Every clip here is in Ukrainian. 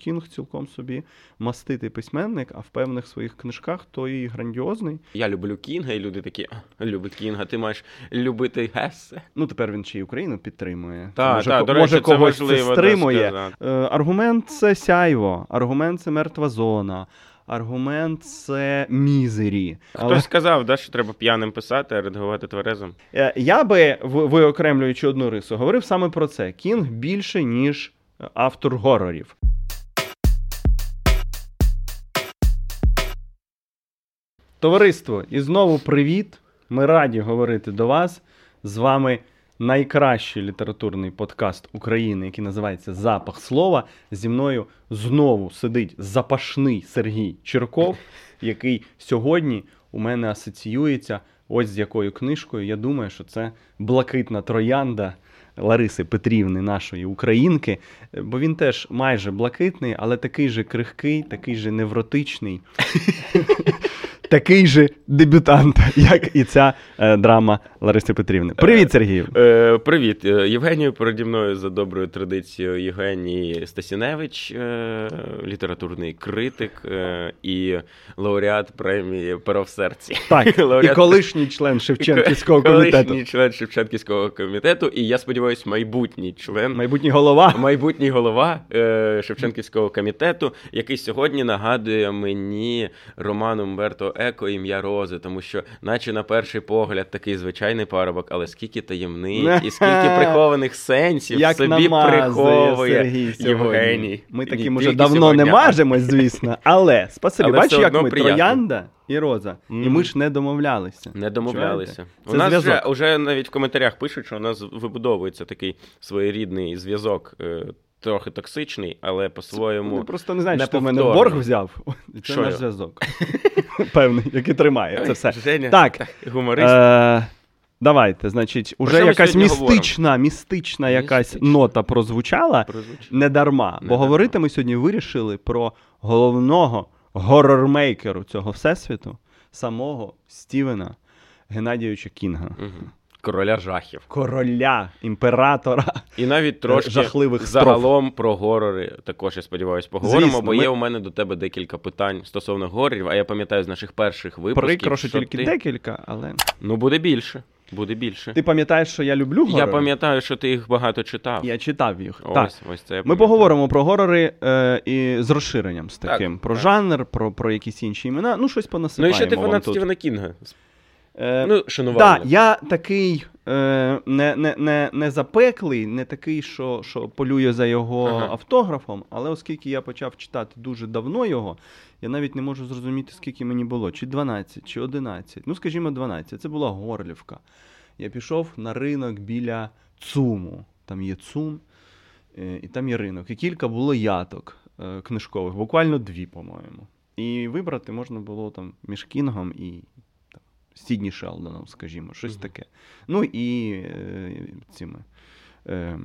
Кінг цілком собі маститий письменник, а в певних своїх книжках то і грандіозний. Я люблю Кінга, і люди такі любить Кінга, ти маєш любити Гессе. Ну тепер він ще й Україну підтримує. Так, може, ко- до речі, може це когось важливо, да, стримує. Е, аргумент це сяйво, аргумент це мертва зона, аргумент це мізері. Але Хтось сказав, да, що треба п'яним писати, а редагувати тверезим. е, я би, виокремлюючи одну рису, говорив саме про це. Кінг більше, ніж е, автор горорів. Товариство, і знову привіт. Ми раді говорити до вас. З вами найкращий літературний подкаст України, який називається Запах слова. Зі мною знову сидить запашний Сергій Черков, який сьогодні у мене асоціюється ось з якою книжкою. Я думаю, що це блакитна троянда. Лариси Петрівни, нашої українки, бо він теж майже блакитний, але такий же крихкий, такий же невротичний, такий же дебютант, як і ця е, драма Лариси Петрівни. Привіт, Сергію. Е, привіт, Е, Євгенію. Переді мною за доброю традицією Євгеній Стасіневич, е, літературний критик е, і лауреат премії Перо в серці. Так, і колишній член Шевченківського комітету. Колишній член Шевченківського комітету, і я сподіваюся, майбутній член. Майбутній голова. Майбутній голова е, Шевченківського комітету, який сьогодні нагадує мені роман Умберто Еко ім'я Рози, тому що, наче на перший погляд, такий звичайний парубок, але скільки таємниць і скільки прихованих сенсів Як собі намазує приховує Сергій. Євгеній. Ми таким уже давно сьогодні. не мажемось, звісно. Але спасибі, бачиш, як ми приємно. троянда і роза. І ми ж не домовлялися. Не домовлялися. У нас вже, вже навіть в коментарях пишуть, що у нас вибудовується такий своєрідний зв'язок, е, трохи токсичний, але по-своєму. Вони просто не знають, що ти в мене борг взяв. Це наш зв'язок. Певний, який тримає це все. Женя, Так. гуморист. Давайте, значить, уже ми якась містична, містична якась Містична. нота прозвучала. Прозвучить. Не дарма. Бо дарма. говорити ми сьогодні вирішили про головного горормейкеру цього всесвіту, самого Стівена Геннадійовича Кінга. Мгм. Короля жахів. Короля, імператора. І навіть трошки жахливих загалом про горори також, я сподіваюся, поговоримо, Звісно, бо ми- є у мене до тебе декілька питань стосовно горорів, а я пам'ятаю з наших перших випусків. Прикро, що тільки ти... декілька, але. Ну, буде більше. Буде більше. Ти пам'ятаєш, що я люблю горори? Я пам'ятаю, що ти їх багато читав. Я читав їх. Ось, так. ось це я Ми поговоримо про горори е, і з розширенням з Так, таким. про так. жанр, про, про якісь інші імена. Ну, щось Ну і ще ти фанат. Стівена Кінга. Е, Ну, Так, я такий не, не, не, не запеклий, не такий, що, що полює за його Ага. автографом, але оскільки я почав читати дуже давно його, я навіть не можу зрозуміти, скільки мені було, чи 12, чи 11. Ну, скажімо, 12. Це була Горлівка. Я пішов на ринок біля ЦУМу. Там є ЦУМ, е, і там є ринок. І кілька було яток е, книжкових, буквально дві, по-моєму. І вибрати можна було там між Кінгом і Сідні Шелдоном, скажімо, щось Мгм. таке. Ну і е, цими е,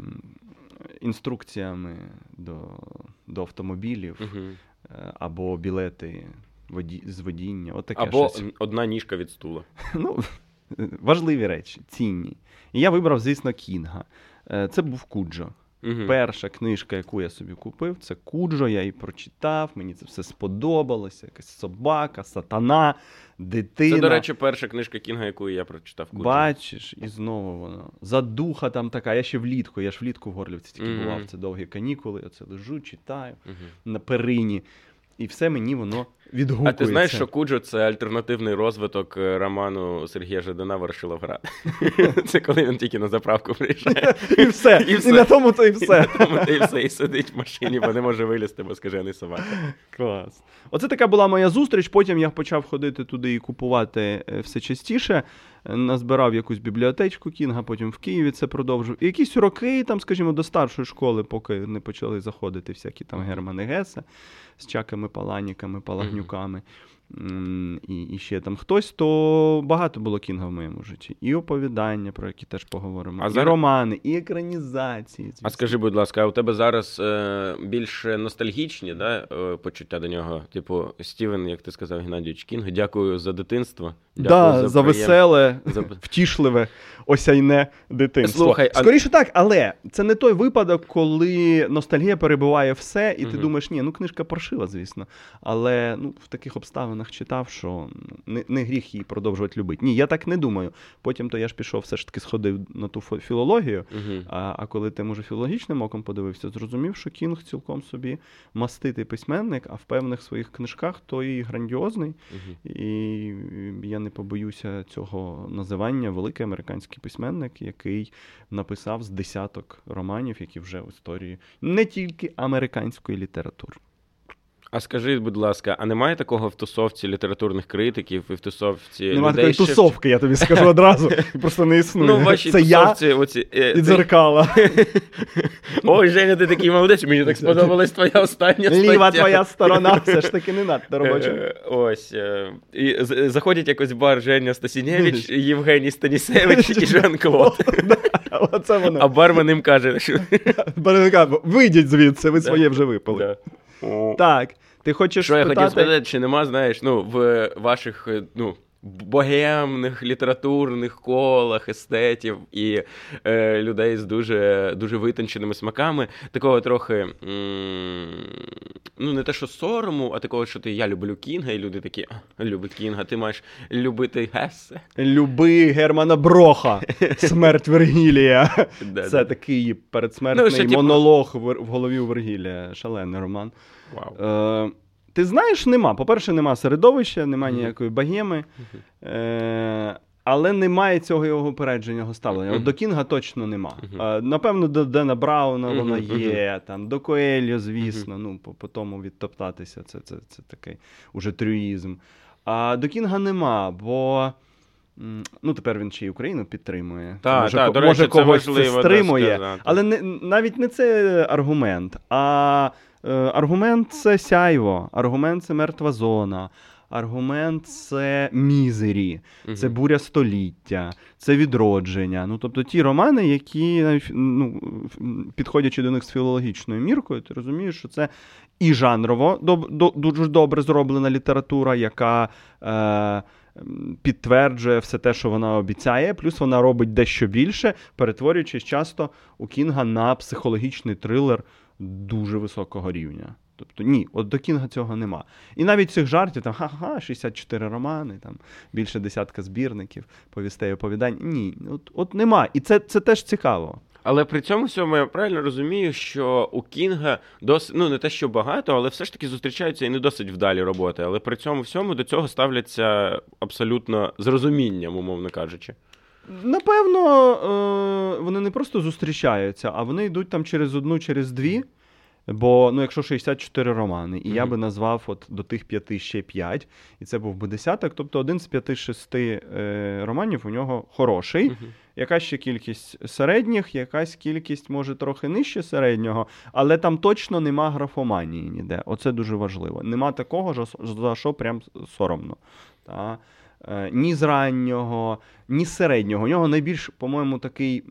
інструкціями до, до автомобілів е, або білети воді, з водіння. От таке Або щось. одна ніжка від стула. Ну, важливі речі, цінні. І я вибрав, звісно, Кінга. Е, Це був Куджо. Мгм. Перша книжка, яку я собі купив, це Куджо, я її прочитав, мені це все сподобалося. Якась собака, сатана, дитина. Це, до речі, перша книжка Кінга, яку я прочитав. Куджо. Бачиш, і знову воно. Задуха там така. Я ще влітку, я ж влітку в Горлівці тільки Мгм. бував. Це довгі канікули. Оце лежу, читаю Мгм. на перині. І все мені воно відгукується. А ти знаєш, що Куджо це альтернативний розвиток е, роману Сергія Жадана Ворошиловград. Це коли він тільки на заправку приїжджає. І все. І І, на тому то і все. Тому ти все і сидить в машині, бо не може вилізти, бо скажений собака. Клас. Оце така була моя зустріч. Потім я почав ходити туди і купувати е, все частіше. Е, Назбирав якусь бібліотечку Кінга, потім в Києві це продовжив. І якісь роки, там, скажімо, до старшої школи, поки не почали заходити всякі там Германи Гесе з чаками, паланіками, палагнюками. М, і, і ще там хтось, то багато було кінга в моєму житті. І оповідання, про які теж поговоримо, А і зараз- романи, і екранізації. А скажи, будь ласка, а у тебе зараз е, більш ностальгічні да, е, почуття до нього? Типу, Стівен, як ти сказав, Геннадійович Кінг, дякую за дитинство. да, Дякую за, приєм- веселе, за- втішливе, осяйне дитинство. Слухай, а- Скоріше так, але це не той випадок, коли ностальгія перебиває все, і ти думаєш, ні, ну книжка паршива, звісно. Але ну, в таких обставинах читав, що не, не гріх її продовжувати любити. Ні, я так не думаю. Потім то я ж пішов, все ж таки сходив на ту філологію. Мгм. А, а коли ти, може, філологічним оком подивився, зрозумів, що Кінг цілком собі маститий письменник, а в певних своїх книжках то і грандіозний. Мгм. І я не побоюся цього називання великий американський письменник, який написав з десяток романів, які вже в історії не тільки американської літератури. А скажи, будь ласка, а немає такого в тусовці літературних критиків і в тусовці Нема людей, такої що- тусовки, я тобі скажу одразу. Просто не існує. Ну, в вашій Це я оці... е, і ти- дзеркала. Ой, Женя, ти такий молодець, мені так сподобалась твоя остання стаття. Ліва твоя сторона все ж таки не надто робоча. Е, Ось. е, І заходять якось в бар Женя Стасінєвич, Євгеній Станісевич і Жан-Клод. Оце А воно. бармен їм каже, що... Барвінка, Вийдіть звідси, ви своє вже випили. Так, ти хочеш Що я хотів спитати? сказати, чи нема, знаєш, ну, в ваших е, ну, богемних літературних колах естетів і е, людей з дуже, дуже витонченими смаками, такого трохи, м, ну, не те, що сорому, а такого, що ти я люблю Кінга, і люди такі, «А, люблю Кінга, ти маєш любити Гессе. Люби Германа Броха, смерть Вергілія. Це такий передсмертний Ну, що, типу- монолог в, голові у Вергілія. Шалений роман. Вау. Е, ти знаєш, нема. По-перше, нема середовища, нема ніякої богеми, е, але немає цього його упередженого ставлення. От до Кінга точно нема. Е, напевно, до Дена Брауна воно є, там, до Коельо, звісно, ну, по, тому відтоптатися, це, це, це такий уже трюїзм. А до Кінга нема, бо. Ну, тепер він ще й Україну підтримує. Та, може, та, ко- до речі, може це когось це стримує. Але не, навіть не це аргумент, а аргумент це сяйво, аргумент це мертва зона, аргумент це мізері, це буря століття, це відродження. Ну, тобто ті романи, які, ну, підходячи до них з філологічною міркою, ти розумієш, що це і жанрово доб- до- дуже добре зроблена література, яка. Е, Підтверджує все те, що вона обіцяє, плюс вона робить дещо більше, перетворюючись часто у Кінга на психологічний трилер дуже високого рівня. Тобто ні, от до Кінга цього нема. І навіть цих жартів, там ха-ха, 64 романи, там більше десятка збірників, повістей, оповідань. Ні, от, от нема. І це, це теж цікаво. Але при цьому всьому я правильно розумію, що у Кінга досить, ну не те, що багато, але все ж таки зустрічаються і не досить вдалі роботи. Але при цьому всьому до цього ставляться абсолютно з розумінням, умовно кажучи. Напевно, е, вони не просто зустрічаються, а вони йдуть там через одну, через дві. Бо ну, якщо 64 романи, і я би назвав от до тих п'яти ще п'ять, і це був би десяток, тобто один з п'яти-шести е, романів у нього хороший. Якась ще кількість середніх, якась кількість, може, трохи нижче середнього, але там точно нема графоманії ніде. Оце дуже важливо. Нема такого, за що прям соромно. Та? Е, Ні з раннього, ні з середнього. У нього найбільш, по-моєму, такий.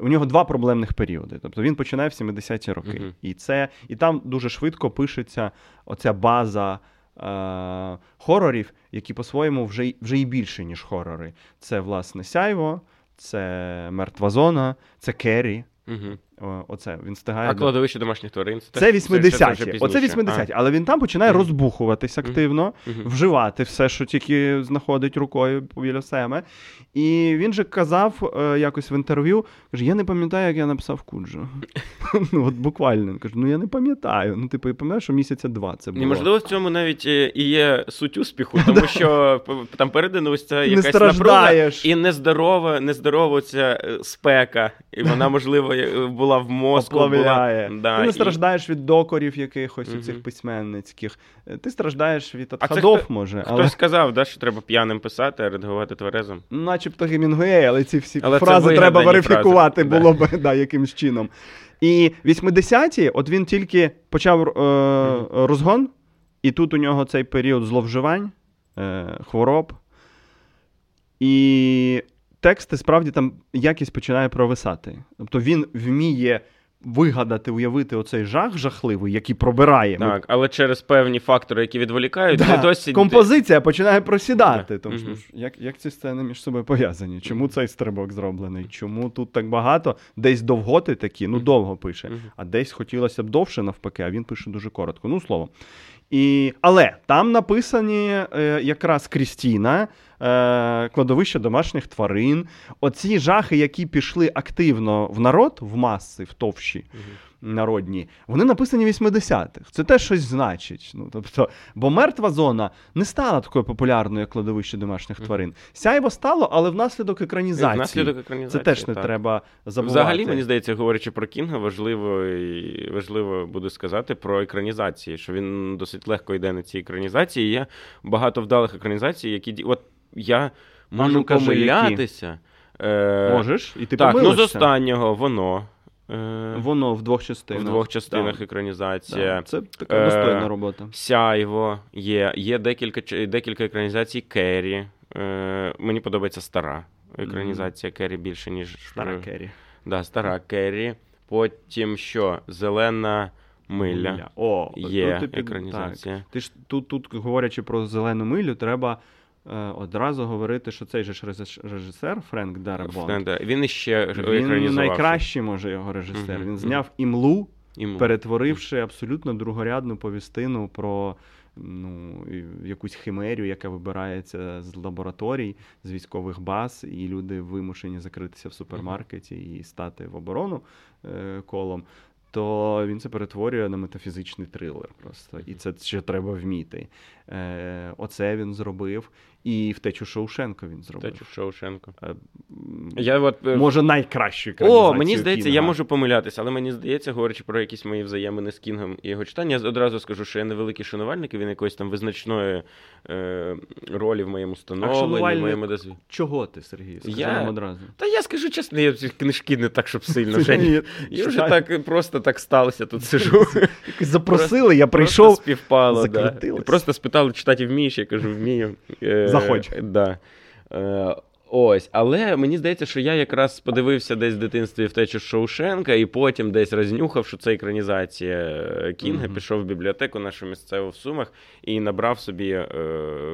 У нього два проблемних періоди. Тобто він починає в 70-ті роки. Мгм. І, це, і там дуже швидко пишеться оця база е, хорорів, які по-своєму вже, вже і більше, ніж хорори. Це, власне, Сяйво, це Мертва зона, це Керрі. Угу. Оце він встигає. А кладовище домашніх тварин Це теж- 80-ті. Оце 80-ті. Але він там починає Мгм. розбухуватись активно, мгм. вживати все, що тільки знаходить рукою біля себе. І він же казав е, якось в інтерв'ю: каже: Я не пам'ятаю, як я написав Куджу. ну, от буквально. Він каже, ну я не пам'ятаю. Ну, типу, я пам'ятаю, що місяця два це було. І можливо в цьому навіть е, і є суть успіху, тому що там передано ось ця якась напруга і нездорова, нездорова ця е, спека. І вона, можливо, е, була в мозку. Була, да, ти не і- страждаєш від докорів якихось Мгм. у цих письменницьких. Е, Ти страждаєш від А хто- може. Хтось Але... сказав, да, що треба п'яним писати, а редагувати тверезом. Начебто Гемінгуей, але ці всі Але фрази треба верифікувати фрази, було б да, якимсь чином. І 80-ті, от він тільки почав е, розгон І тут у нього цей період зловживань, е, хвороб. І тексти справді там якість починає провисати. Тобто він вміє вигадати, уявити оцей жах жахливий, який пробирає. Так, але через певні фактори, які відволікають, Да, досі Композиція починає просідати. Тому що ж, як, як ці сцени між собою пов'язані? Чому цей стрибок зроблений? Чому тут так багато? Десь довготи такі, ну довго пише, Мгм. а десь хотілося б довше навпаки, а він пише дуже коротко. Ну, словом. І, але там написані е, якраз Крістіна, е, кладовище домашніх тварин. Оці жахи, які пішли активно в народ, в маси, в товщі народні, вони написані в 80-х. Це теж щось значить. Ну, тобто, бо мертва зона не стала такою популярною, як кладовище домашніх тварин. Сяйво стало, але внаслідок екранізації. Внаслідок Це теж не так. треба забувати. Взагалі, мені здається, говорячи про Кінга, важливо і важливо буде сказати про екранізації, що він досить легко йде на ці екранізації. Є багато вдалих екранізацій, які от я можу ну, кажи, помилятися. Е, Можеш, і ти так, ну з останнього воно. Е, Воно в двох частинах. в двох частинах Да, екранізація. да. Це така Е, достойна робота. Сяйво є. Є декілька декілька екранізацій Керрі. Е, мені подобається стара екранізація Керрі більше, ніж Стара Керрі. Да, стара Керрі. Потім що? Зелена миля. О, Є ти екранізація. Так. Ти ж тут, тут, говорячи про зелену милю, треба одразу говорити, що цей же ж режис- режисер Френк Дарабонт, Він іще він найкращий, може, його режисер. Він зняв імлу, Іму. перетворивши абсолютно другорядну повістину про ну, якусь химерію, яка вибирається з лабораторій, з військових баз, і люди вимушені закритися в супермаркеті і стати в оборону е, колом. То він це перетворює на метафізичний трилер просто. І це ще треба вміти. Е, оце він зробив. І втечу Шоушенко він зробив. Течу Шоушенко. Е, Я от, е, Може, найкращу О, мені здається, я можу помилятися, але мені здається, говорячи про якісь мої взаємини з Кінгом і його читання, я одразу скажу, що я невеликий шанувальник, і він якоїсь там визначної е, ролі в моєму становленні, в моєму дозві. Чого ти, Сергій? Скажи Я- одразу. Та я скажу чесно, я ці книжки не так, щоб сильно вже. Я вже так просто так сталося, тут сижу. Запросили, я Просто прийшов. співпало, Просто спитали, читати вмієш, я кажу, вмію. Е, Заходь. Да. Е, Ось, але мені здається, що я якраз подивився десь в дитинстві втечу Шоушенка, і потім десь рознюхав, що це екранізація е, Кінга. Мгм. Пішов в бібліотеку нашу місцеву в Сумах і набрав собі е,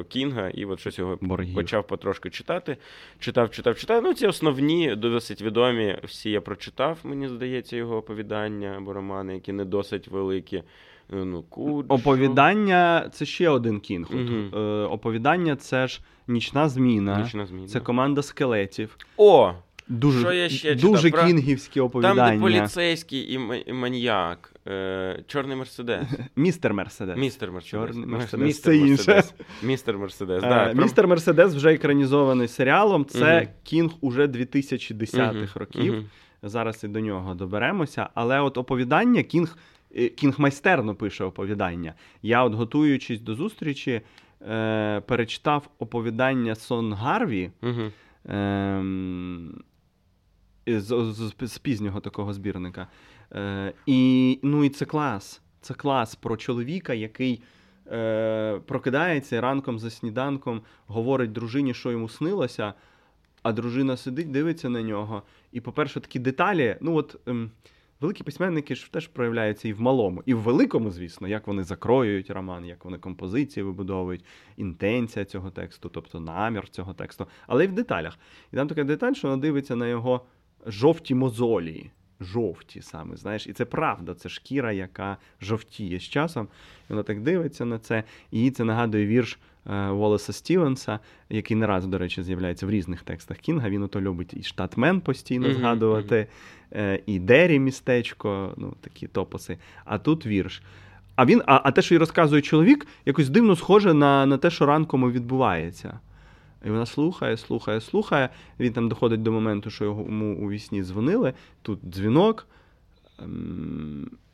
Кінга, і от щось його Боргів. почав потрошки читати. Читав, читав, читав. Ну, ці основні, досить відомі, всі я прочитав, мені здається, його оповідання або романи, які не досить великі. Ну, Куджу. Оповідання це ще один Кінг. Е, Оповідання це ж нічна зміна. Нічна зміна. Це команда скелетів. О! Дуже, Що я ще дуже Про- кінгівські оповідання. Там, де поліцейський і ма- маніяк. Е, Чорний Мерседес. Містер Мерседес. Містер Мерседес. Чорний Мерседес, Містер це інше. Мерседес. Містер Мерседес. Е, Да, Містер Мерседес вже екранізований серіалом. Це кінг уже 2010-х Мгм, років. Зараз і до нього доберемося. Але от оповідання Кінг, Кінг майстерно пише оповідання. Я, от готуючись до зустрічі, е, перечитав оповідання Сон Гарві. Мгм. Ем, з, з, з пізнього такого збірника. Е, і, ну, і це клас. Це клас про чоловіка, який е, прокидається і ранком за сніданком, говорить дружині, що йому снилося, а дружина сидить, дивиться на нього. І, по-перше, такі деталі. Ну, от ем, великі письменники ж теж проявляються і в малому, і в великому, звісно, як вони закроюють роман, як вони композиції вибудовують, інтенція цього тексту, тобто намір цього тексту, але й в деталях. І там така деталь, що вона дивиться на його жовті мозолії. Жовті саме, знаєш, і це правда, це шкіра, яка жовтіє з часом. І вона так дивиться на це. І їй це нагадує вірш е, Волоса Стівенса, який не раз, до речі, з'являється в різних текстах Кінга. Він ото любить і штатмен постійно згадувати, е, і Дері містечко, ну такі топоси. А тут вірш. А він, а, а те, що й розказує чоловік, якось дивно схоже на, на те, що ранком відбувається. І вона слухає, слухає, слухає. Він там доходить до моменту, що йому у вісні дзвонили. Тут дзвінок.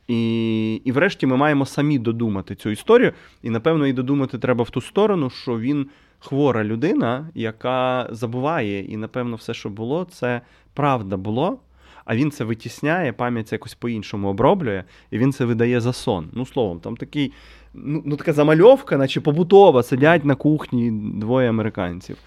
І, і врешті ми маємо самі додумати цю історію. І, напевно, і додумати треба в ту сторону, що він хвора людина, яка забуває, і, напевно, все, що було, це правда було. а він це витісняє, пам'ять це якось по-іншому оброблює, і він це видає за сон. Ну, словом, там такий, ну, ну така замальовка, наче побутова, сидять на кухні двоє американців,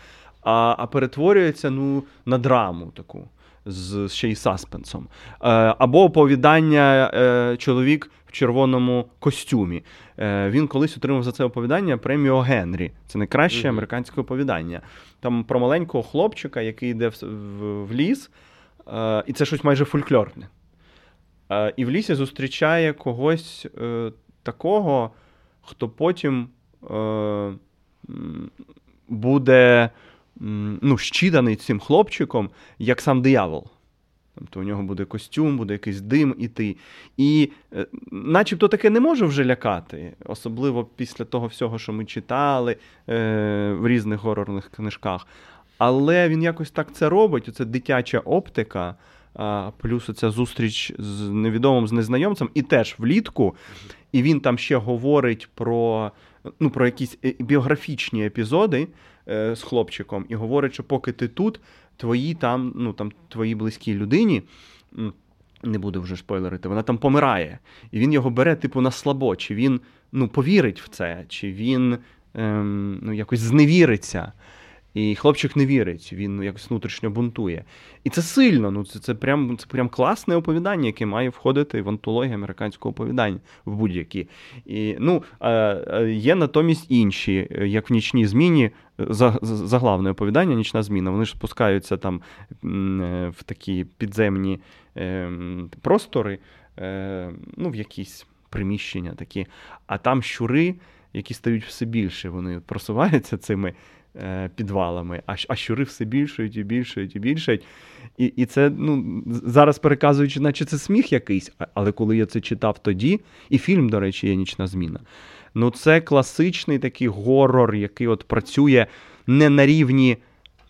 а а перетворюється ну, на драму таку. З ще й саспенсом. Е, або оповідання е, чоловік в червоному костюмі. Е, він колись отримав за це оповідання премію Генрі. Це найкраще mm-hmm. американське оповідання. Там про маленького хлопчика, який йде в, в, в ліс, е, і це щось майже фольклорне. Е, і в лісі зустрічає когось е, такого, хто потім е, буде ну, щиданий цим хлопчиком, як сам диявол. Тобто у нього буде костюм, буде якийсь дим іти. І е, начебто таке не може вже лякати, особливо після того всього, що ми читали е, в різних горорних книжках. Але він якось так це робить. Оце дитяча оптика, плюс оця зустріч з невідомим з незнайомцем, і теж влітку. І він там ще говорить про ну, про якісь е, біографічні епізоди з хлопчиком, і говорить, що поки ти тут твої там, ну там твої близькій людині. Не буду вже спойлерити, вона там помирає. І він його бере, типу, на слабо. Чи він ну, повірить в це, чи він ем, ну, якось зневіриться. І хлопчик не вірить, він ну, якось внутрішньо бунтує. І це сильно. ну Це це, прям це прям класне оповідання, яке має входити в антологію американського оповідання в будь-які. І, ну, Є натомість інші, як в нічній зміні, заглавне оповідання, нічна зміна. Вони ж спускаються там в такі підземні ем, простори, е, ну, в якісь приміщення такі, а там щури. Які стають все більше, вони просуваються цими Е, підвалами, а а щури все більшають і більшають і більшають. І і це ну, зараз переказуючи, наче це сміх якийсь, але коли я це читав тоді, і фільм, до речі, є нічна зміна. Ну, це класичний такий горор, який от працює не на рівні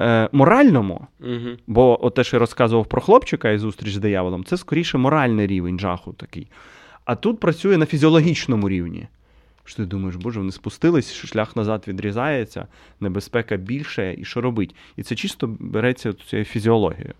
е, моральному, угу. бо от те, що я розказував про хлопчика і зустріч з дияволом, це скоріше моральний рівень жаху такий. А тут працює на фізіологічному рівні що ти думаєш, боже, вони спустились, шлях назад відрізається, небезпека більше, і що робить? І це чисто береться цією фізіологією.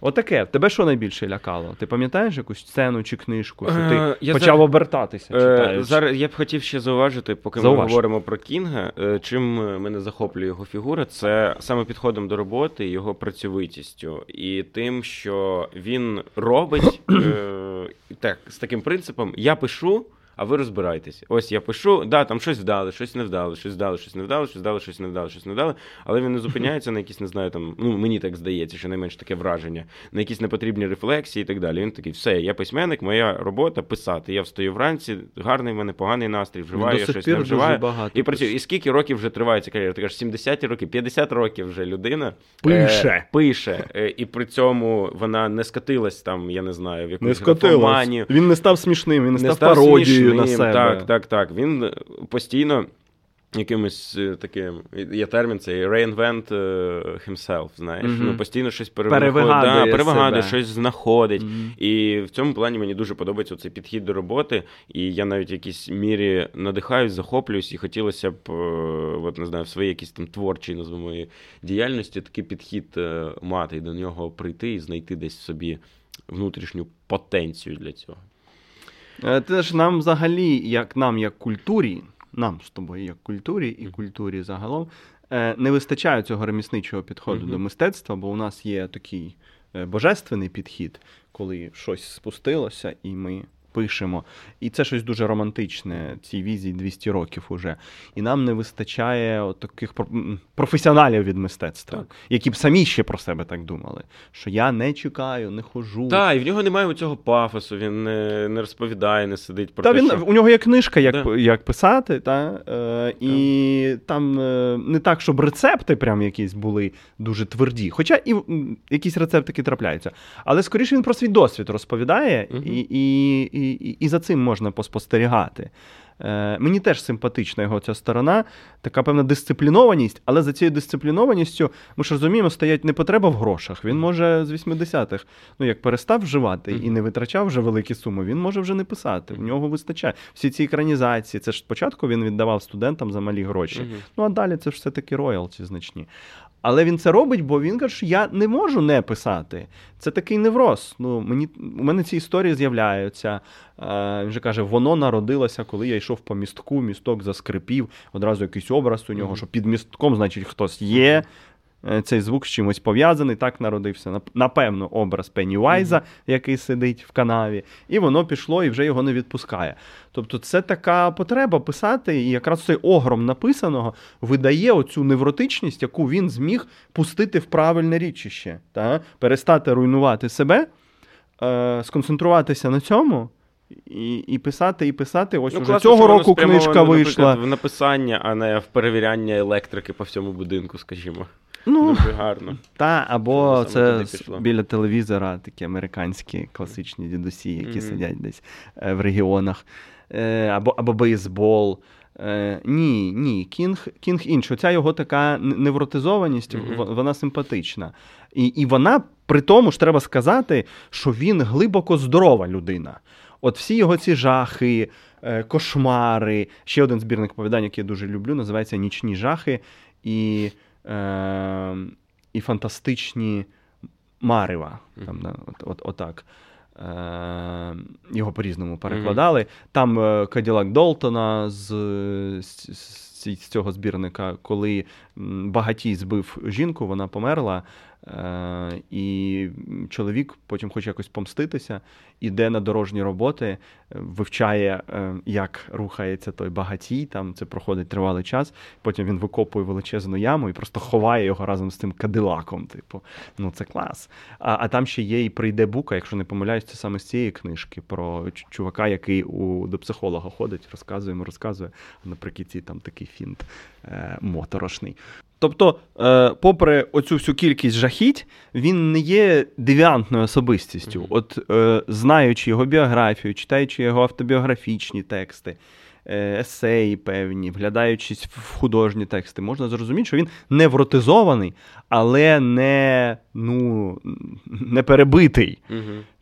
Отаке, тебе що найбільше лякало? Ти пам'ятаєш якусь сцену чи книжку, що ти е, я почав зар... обертатися? Е, читаючи? Зараз я б хотів ще зауважити, поки Зауваж. ми говоримо про Кінга. Е, чим мене захоплює його фігура, це саме підходом до роботи, його працьовитістю і тим, що він робить так, з таким принципом: я пишу а ви розбирайтеся. Ось я пишу, да, там щось вдали, щось не вдали, щось вдали, щось не вдали, щось вдали, щось не вдали, щось не вдали. Але він не зупиняється на якісь, не знаю, там, ну мені так здається, що найменш таке враження, на якісь непотрібні рефлексії і так далі. Він такий, все, я письменник, моя робота писати. Я встаю вранці, гарний в мене поганий настрій, вживаю, я щось не вживаю. І працюю. І скільки років вже триває ця кар'єра? Ти кажеш, 70 років, 50 років вже людина пише. Е, пише. Е, і при цьому вона не скатилась там, я не знаю, в якусь не скатилась. Він не став смішним, він не, не став пародією на себе. Так, так, так. Він е, постійно якимось е, таким є термін, це reinvent е, himself, знаєш. Mm-hmm. Ну, постійно щось перевигадує, да, перевигадує щось знаходить. Mm-hmm. І в цьому плані мені дуже подобається цей підхід до роботи. І я навіть в якійсь мірі надихаюсь, захоплююсь, і хотілося б, от не знаю, в своїй якійсь там творчій назвемо діяльності такий підхід мати і до нього прийти і знайти десь в собі внутрішню потенцію для цього. Це ж нам взагалі, як нам, як культурі, нам з тобою, як культурі і культурі загалом, е, не вистачає цього ремісничого підходу mm-hmm. до мистецтва, бо у нас є такий е, божественний підхід, коли щось спустилося, і ми пишемо. І це щось дуже романтичне, цій візії 200 років уже. І нам не вистачає таких професіоналів від мистецтва, так. які б самі ще про себе так думали. Що я не чекаю, не хожу. Так, і в нього немає цього пафосу, він не не розповідає, не сидить про та, те, він, що... У нього є книжка, як да. як писати, та, е, і там е, не так, щоб рецепти прям якісь були дуже тверді. Хоча і якісь рецептики трапляються. Але скоріше він про свій досвід розповідає, угу. і, і, і, і за цим можна поспостерігати. Е, Мені теж симпатична його ця сторона, така певна дисциплінованість, але за цією дисциплінованістю ми ж розуміємо, стоять не потреба в грошах. Він може з 80-х, ну як перестав вживати і не витрачав вже великі суми, він може вже не писати. В нього вистачає. Всі ці екранізації, це ж спочатку він віддавав студентам за малі гроші. Ну а далі це ж все таки роялті значні. Але він це робить, бо він каже, що я не можу не писати. Це такий невроз. Ну, мені, У мене ці історії з'являються. Е, Він же каже, воно народилося, коли я йшов по містку, місток заскрипів, одразу якийсь образ у нього, що під містком, значить, хтось є. Е, цей звук з чимось пов'язаний, так народився. Напевно, образ Пеннівайза, mm-hmm. який сидить в канаві, і воно пішло і вже його не відпускає. Тобто, це така потреба писати, і якраз цей огром написаного видає оцю невротичність, яку він зміг пустити в правильне річище, та? перестати руйнувати себе, е, сконцентруватися на цьому. І і писати, і писати. Ось ну, уже класно, цього року книжка вийшла. В написання, а не в перевіряння електрики по всьому будинку, скажімо. Ну, Дуже гарно. Та, або це біля телевізора такі американські класичні дідусі, які mm-hmm. сидять десь е, в регіонах, е, або або бейсбол. Е, ні, ні, Кінг Кінг інший. Оця його така невротизованість, mm-hmm. вона симпатична. І, І вона при тому ж треба сказати, що він глибоко здорова людина. От всі його ці жахи, кошмари. Ще один збірник повідань, який я дуже люблю, називається Нічні жахи. І е, і фантастичні Марева. Там, да, от, от, Отак. Е, Його по-різному перекладали. Там е, Каділак Долтона з, з, з цього збірника, коли багатій збив жінку, вона померла. Е, і чоловік потім хоче якось помститися, іде на дорожні роботи, вивчає, е, як рухається той багатій. Там це проходить тривалий час. Потім він викопує величезну яму і просто ховає його разом з тим кадилаком. Типу, ну це клас. А а там ще є і прийде бука, якщо не помиляюсь, це саме з цієї книжки про чувака, який у до психолога ходить, розказує йому, розказує. Наприкінці там такий фінт е, моторошний. Тобто, е, попри оцю всю кількість жахіть, він не є девіантною особистістю. От е, знаючи його біографію, читаючи його автобіографічні тексти, е, есеї певні, вглядаючись в художні тексти, можна зрозуміти, що він невротизований, але не ну, не перебитий.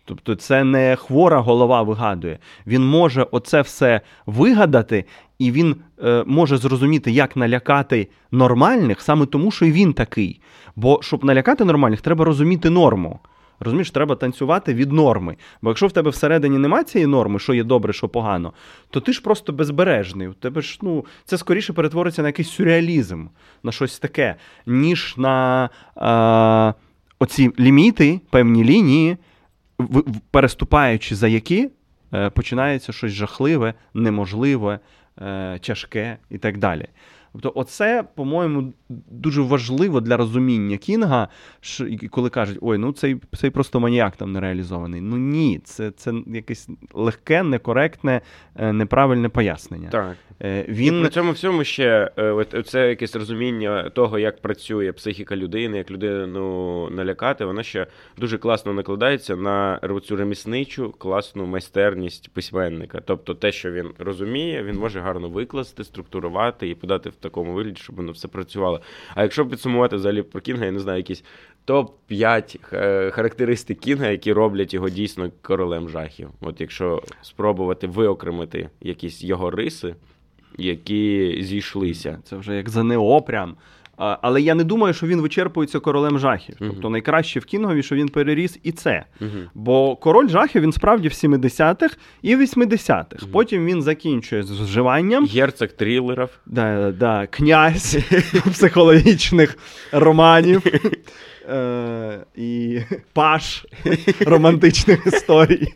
Тобто це не хвора голова вигадує. Він може оце все вигадати, і він е, може зрозуміти, як налякати нормальних, саме тому, що і він такий. Бо щоб налякати нормальних, треба розуміти норму. Розумієш, треба танцювати від норми. Бо якщо в тебе всередині немає цієї норми, що є добре, що погано, то ти ж просто безбережний. У тебе ж ну, це скоріше перетвориться на якийсь сюрреалізм, на щось таке, ніж на е, оці ліміти, певні лінії, переступаючи за які, е, починається щось жахливе, неможливе, е, тяжке і так далі. Тобто, оце, по-моєму, дуже важливо для розуміння Кінга, що, коли кажуть, ой, ну цей цей просто маніяк там не реалізований. Ну ні, це це якесь легке, некоректне, е, неправильне пояснення. Так. Е, він... І при цьому всьому ще е, це якесь розуміння того, як працює психіка людини, як людину налякати, вона ще дуже класно накладається на цю ремісничу класну майстерність письменника. Тобто те, що він розуміє, він може гарно викласти, структурувати і подати в такому вигляді, щоб воно все працювало. А якщо підсумувати взагалі про Кінга, я не знаю, якісь топ-5 е, характеристик Кінга, які роблять його дійсно королем жахів. От якщо спробувати виокремити якісь його риси, які зійшлися. Це вже як за ЗНО прям. Але я не думаю, що він вичерпується королем жахів. Uh-huh. Тобто найкраще в Кінгові, що він переріс і це. Uh-huh. Бо король жахів він справді в 70-х і в 80-х. Uh-huh. Потім він закінчує з вживанням. Герцог трилерів. Да, да, Князь психологічних романів. Е, і паш романтичних історій.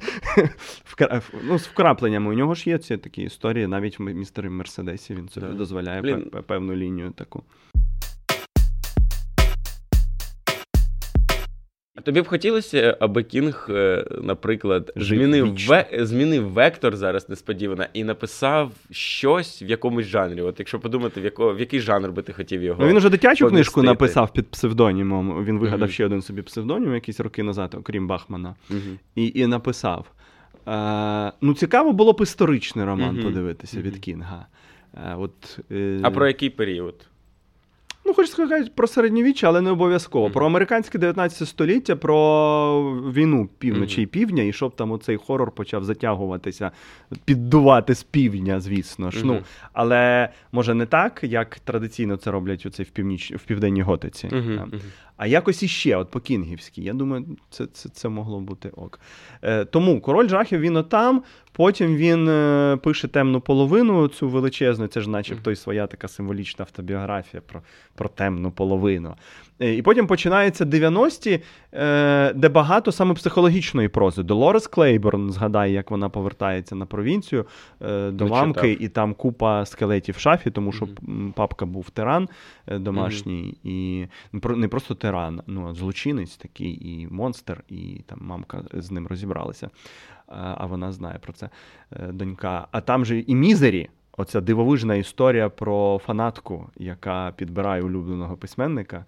Ну, З вкрапленнями. У нього ж є ці такі історії, навіть в містері Мерседесі він собі дозволяє певну лінію таку. А Тобі б хотілося, аби Кінг, е, наприклад, змінив ве... змінив вектор зараз несподівано і написав щось в якомусь жанрі. От якщо подумати, в яко... в який жанр би ти хотів його. Ну, Він уже дитячу помістити. книжку написав під псевдонімом. Він вигадав mm-hmm. ще один собі псевдонім якісь роки назад, окрім Бахмана, mm-hmm. і і написав. Е, Ну, цікаво було б історичний роман mm-hmm. подивитися від Кінга. Е, от, е... А про який період? Ну, хочу сказати про середньовіччя, але не обов'язково. Мгм. Про американське 19 століття, про війну півночі Мгм. і півдня, і щоб там оцей хорор почав затягуватися, піддувати з півдня, звісно ж. Ну, але може не так, як традиційно це роблять оцей в північ в південній готиці. А якось іще, от по-кінгівськи. Я думаю, це, це, це могло бути ок. Е, тому король жахів він отам. Потім він е, пише темну половину, цю величезну, це ж начебто і своя така символічна автобіографія про, про темну половину. Е, і потім починаються 90-ті, е, де багато саме психологічної прози. Долорес Клейборн згадає, як вона повертається на провінцію до мамки, і там купа скелетів в шафі, тому що м, папка був тиран домашній, і не про- не просто тиран, ну а злочинець такий, і монстр, і там мамка з ним розібралася. А вона знає про це е, донька. А там же і Мізері. Оця дивовижна історія про фанатку, яка підбирає улюбленого письменника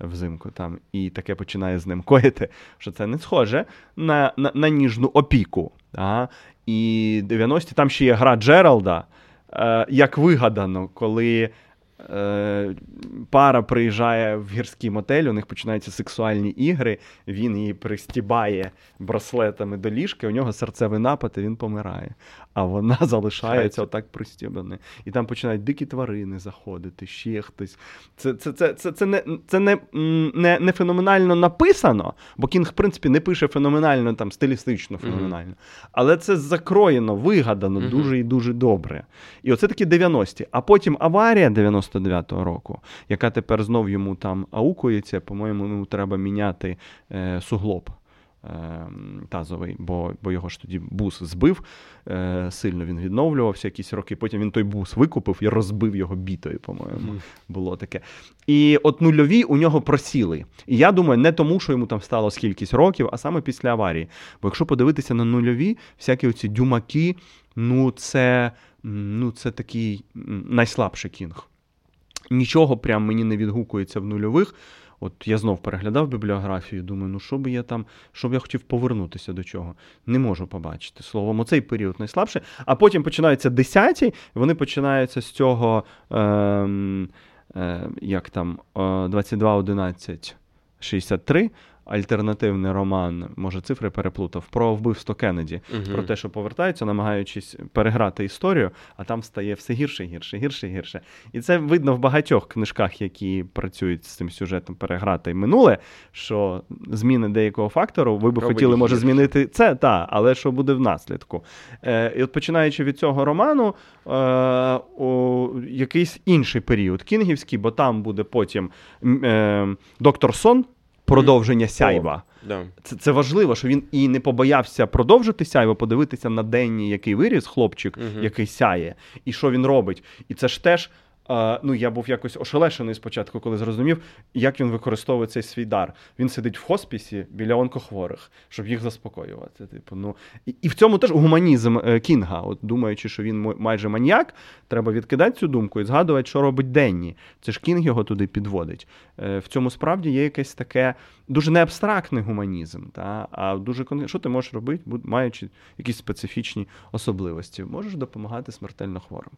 взимку там, і таке починає з ним коїти, що це не схоже на, на, на ніжну опіку. А? І 90-ті там ще є гра Джералда, е, як вигадано, коли е, пара приїжджає в гірський мотель, у них починаються сексуальні ігри, він її пристібає браслетами до ліжка, у нього серцевий напад, і він помирає. А вона залишається отак пристібана. І там починають дикі тварини заходити, ще хтось. Це, це, це, це, це, не, це не, не, не феноменально написано, бо Кінг, в принципі, не пише феноменально, там, стилістично феноменально. Але це закроєно, вигадано Мгм. дуже і дуже добре. І оце такі 90-ті. А потім аварія 99-го року, яка тепер знов йому там аукується, по-моєму, йому треба міняти е, суглоб. е, Тазовий, бо, бо його ж тоді бус збив, е, сильно він відновлювався якісь роки. Потім він той бус викупив і розбив його бітою, по-моєму було таке. І от нульові у нього просіли. І я думаю, не тому, що йому там стало скількись років, а саме після аварії. Бо якщо подивитися на нульові, всякі оці дюмаки, ну це, ну, це такий найслабший кінг. Нічого прям мені не відгукується в нульових. От я знов переглядав бібліографію, думаю, ну що би я там, що б я хотів повернутися до чого. Не можу побачити. Словом, оцей період найслабший. А потім починаються десяті, вони починаються з цього, ем, е, як там, е, 22 63, альтернативний роман, може, цифри переплутав, про вбивство Кеннеді. Мгм. Про те, що повертаються, намагаючись переграти історію, а там стає все гірше, гірше, гірше, гірше. І це видно в багатьох книжках, які працюють з цим сюжетом переграти минуле, що зміни деякого фактору, ви б Робить хотіли, може, гірше. змінити це, та, але що буде в наслідку. Е, і от починаючи від цього роману, е, о, якийсь інший період кінгівський, бо там буде потім е, доктор Сон. Продовження сяйва. Да. Це, це важливо, що він і не побоявся продовжити сяйво, подивитися на денні, який виріс хлопчик, який сяє, і що він робить. І це ж теж. Ну, я був якось ошелешений спочатку, коли зрозумів, як він використовує цей свій дар. Він сидить в хоспісі біля онкохворих, щоб їх заспокоювати. Типу, ну і, і в цьому теж гуманізм е, Кінга. От думаючи, що він майже маньяк, треба відкидати цю думку і згадувати, що робить Денні. Це ж Кінг його туди підводить. Е, В цьому справді є якесь таке дуже не абстрактний гуманізм, та, а дуже кон- що ти можеш робити, маючи якісь специфічні особливості. Можеш допомагати смертельно хворим,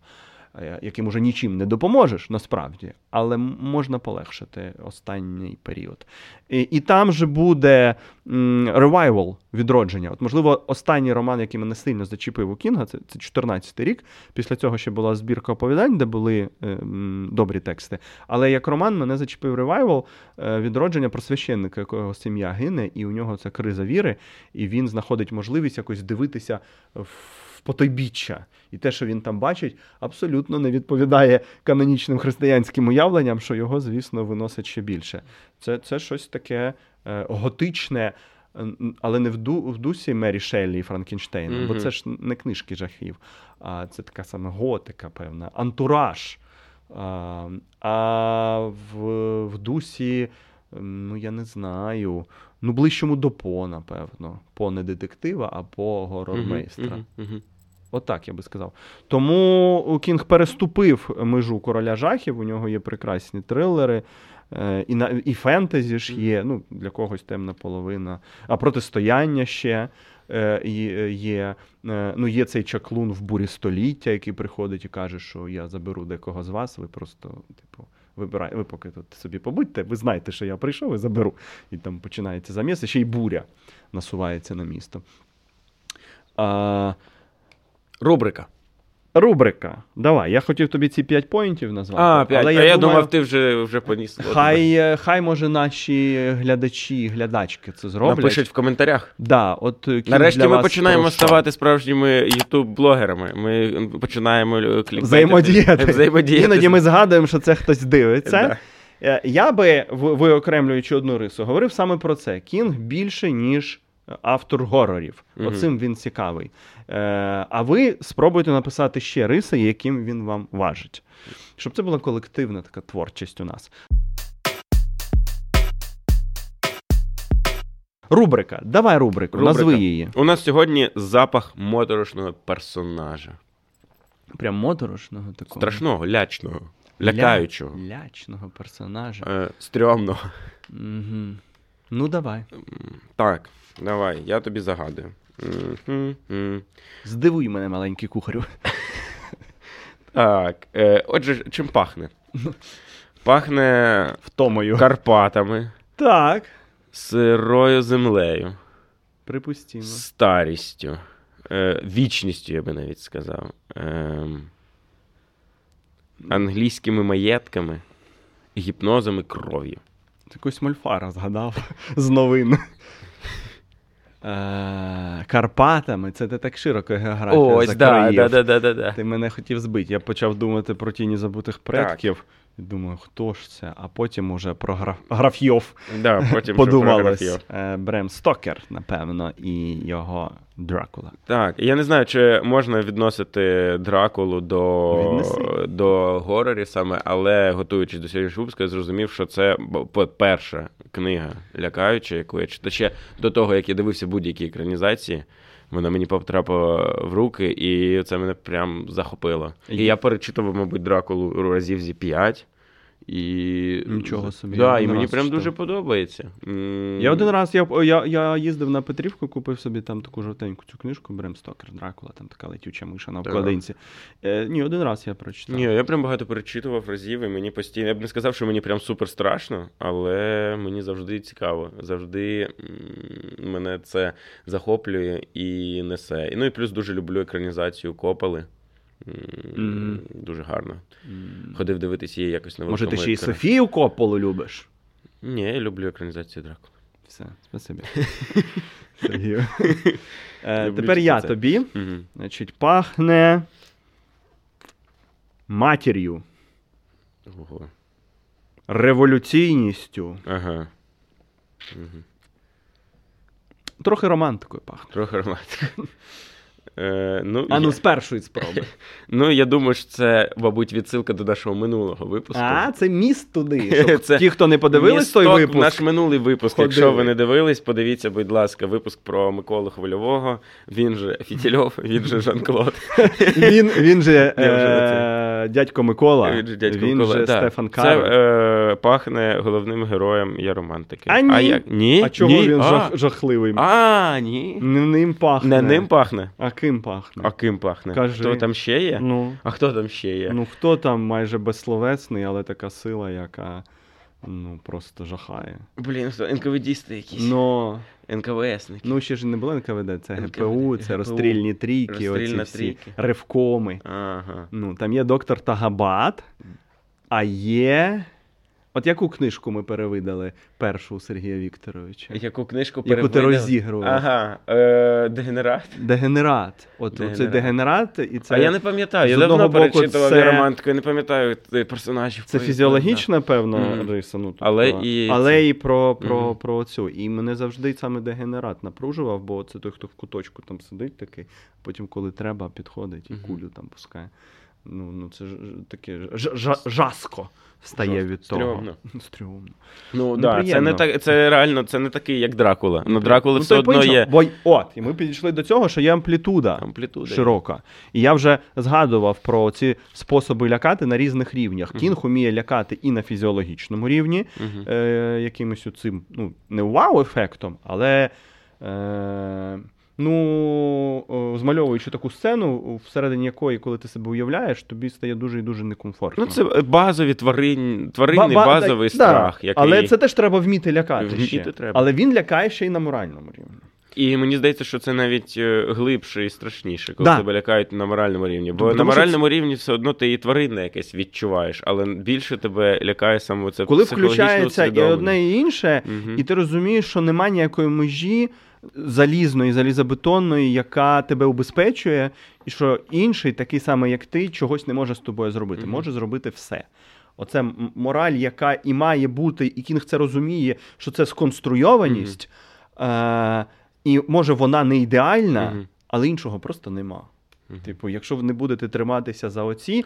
яким уже нічим не допоможеш насправді, але можна полегшити останній період. І, і там же буде Revival відродження. От, можливо, останній роман, який мене сильно зачепив у Кінга, це, це 14 рік. Після цього ще була збірка оповідань, де були е, добрі тексти. Але як роман мене зачепив Revival е, відродження про священника, якого сім'я гине, і у нього це криза віри, і він знаходить можливість якось дивитися в потойбіччя. І те, що він там бачить, абсолютно не відповідає канонічним християнським уявленням, що його, звісно, виносить ще більше. Це, це щось таке е, готичне. Але не в, ду, в дусі Мері Шеллі і Франкенштейна, бо це ж не книжки жахів, а це така саме готика, певна, антураж. А, в, в дусі, ну я не знаю, ну ближчому до По, напевно. По не детектива, а по горормейстра. Мгм, мгм. Отак я би сказав. Тому Кінг переступив межу короля жахів. У нього є прекрасні трилери, е, і, на, і фентезі ж є. Ну, для когось темна половина, а протистояння ще. е, е, Є, Е, ну, є цей чаклун в бурі століття, який приходить і каже, що я заберу декого з вас, ви просто, типу, вибирай, ви поки тут собі побудьте, ви знаєте, що я прийшов і заберу. І там починається заміс, і ще й буря насувається на місто. А, Рубрика. Рубрика. Давай, я хотів тобі ці 5 поінтів назвати. А, п'ять. але а я, думаю, думав, ти вже, вже поніс. Хай, е, хай може наші глядачі, глядачки це зроблять. Напишіть в коментарях. Да, от, е, Нарешті ми починаємо про що? ставати справжніми ютуб-блогерами. Ми починаємо е, клікбейтити. взаємодіяти. взаємодіяти. Іноді ми згадуємо, що це хтось дивиться. Да. Я би, виокремлюючи одну рису, говорив саме про це. Кінг більше, ніж автор горорів. Мгм. Оцим він цікавий. Е, А ви спробуйте написати ще риси, яким він вам важить. Щоб це була колективна така творчість у нас. Рубрика. Давай рубрику, Рубрика. назви її. У нас сьогодні запах моторошного персонажа. Прям моторошного такого. Страшного, лячного, Ля- лякаючого, Лячного персонажа. е, стрьомного. Угу. Ну, давай. Так, давай, я тобі загадую. Здивуй мене, маленький кухарю. Так, е, отже, чим пахне? Пахне Втомою. Карпатами, Так. сирою землею, Припустімо. старістю, е, вічністю, я би навіть сказав. Ем, англійськими маєтками, гіпнозом і кров'ю. Якусь мольфара згадав з новин. Е, Карпатами, це ти так широко географія Ось, да, да, да, да, да, да. Ти мене хотів збити. Я почав думати про тіні забутих предків. Думаю, хто ж це? А потім уже про граф... графьйов Да, потім подумалось. що Е, Брем Стокер, напевно, і його Дракула. Так, я не знаю, чи можна відносити Дракулу до, Віднеси. до горорів саме, але готуючись до сьогоднішнього випуску, я зрозумів, що це перша книга лякаюча, яку я читав. Ще до того, як я дивився будь-які екранізації, вона мені потрапила в руки, і це мене прям захопило. І я перечитував, мабуть, Дракулу разів зі п'ять. І... Нічого собі, Да, і мені прям читав. дуже подобається. Я один раз я, я, я їздив на Петрівку, купив собі там таку жовтеньку цю книжку Брем Стокер, Дракула, там така летюча миша на Так. вкладинці. Е, ні, один раз я прочитав. Ні, я прям багато перечитував разів, і мені постійно. Я б не сказав, що мені прям супер страшно, але мені завжди цікаво. Завжди мене це захоплює і несе. Ну і плюс дуже люблю екранізацію Копали. Мгм. Дуже гарно. М, Ходив дивитися її якось на Може, ти ще й. Софію Копполу любиш? Ні, я люблю екранізацію Дракули. Все, спасибі. Сергію. Е, Тепер я тобі. Значить, пахне матір'ю, революційністю, Ага. Угу. Трохи романтикою пахне. Трохи романтика. Е, ну, А ну, я- з першої спроби. ну, я думаю, що це, мабуть, відсилка до нашого минулого випуску. А, це міст туди. Щоб Це ті, хто не подивились той випуск. Наш минулий випуск. ходили. Якщо ви не дивились, подивіться, будь ласка, випуск про Миколу Хвильового. Він же Фітільов, він же Жан-Клод. Він, він же е, дядько Микола, Він же дядько він Микола. же Да. Стефан Це е, пахне головним героєм є романтики. А ні. як? Ні? А чого ні? він а. жах, жахливий? А, ні. Не ним пахне. Не ним пахне. А ким пахне? А ким пахне? Кажи. Хто там ще є? Ну, А хто там ще є? ну хто там майже безсловесний, але така сила, яка ну, просто жахає. Блін, хто? НКВДісти якісь. Ну, НКВСники. ну ще ж не було НКВД, це НКВД, ГПУ, це ГПУ, розстрільні трійки, розстрільна оці всі трійки. ревкоми. Ага. Ну, там є доктор Тагабат, а є. От яку книжку ми перевидали першу у Сергія Вікторовича? Яку книжку Яку ти перевидали? розігрував? Ага, е, дегенерат. Дегенерат. От Дегенерат. цей дегенерат, і це, а я не пам'ятаю, я давно перечитував це- це... романтику, я не пам'ятаю е, персонажів. це фізіологічна, певна Мгм. риса. Ну, тобто, Але і але це- і про, про, Мгм. про цю. І мене завжди саме дегенерат напружував, бо це той, хто в куточку там сидить такий, потім, коли треба, підходить і Мгм. кулю там пускає. Ну, ну це ж таке ж- ж- жаско стає від того. Стрьомно. Стрьомно. Ну, да, це не так, це реально це не такий, як Дракула. Ну, Дракула Ну, все одно є Бо, от, і ми підійшли до цього, що є амплітуда. амплітуда. є. широка. І я вже згадував про ці способи лякати на різних рівнях. Мгм. Кінг уміє лякати і на фізіологічному рівні, Мгм. е, якимось цим, ну, не вау-ефектом, але е, ну, змальовуючи таку сцену, всередині якої, коли ти себе уявляєш, тобі стає дуже і дуже некомфортно. Ну, це базові тварин, тваринний ба- базовий да, страх. Який... Але це теж треба вміти лякати. Вміти ще. треба. Але він лякає ще й на моральному рівні. І мені здається, що це навіть е, глибше і страшніше, коли да. тебе лякають на моральному рівні. Бо Тому на моральному це... рівні все одно ти і тваринне якесь відчуваєш, але більше тебе лякає саме це Коли включається і одне, і інше, угу. і ти розумієш, що немає ніякої межі залізної, залізобетонної, яка тебе убезпечує, і що інший, такий самий, як ти, чогось не може з тобою зробити. Угу. Може зробити все. Оце мораль, яка і має бути, і кінг це розуміє, що це сконструйованість. Угу. Е- і може вона не ідеальна, mm-hmm. але іншого просто нема. Типу, якщо ви не будете триматися за оці,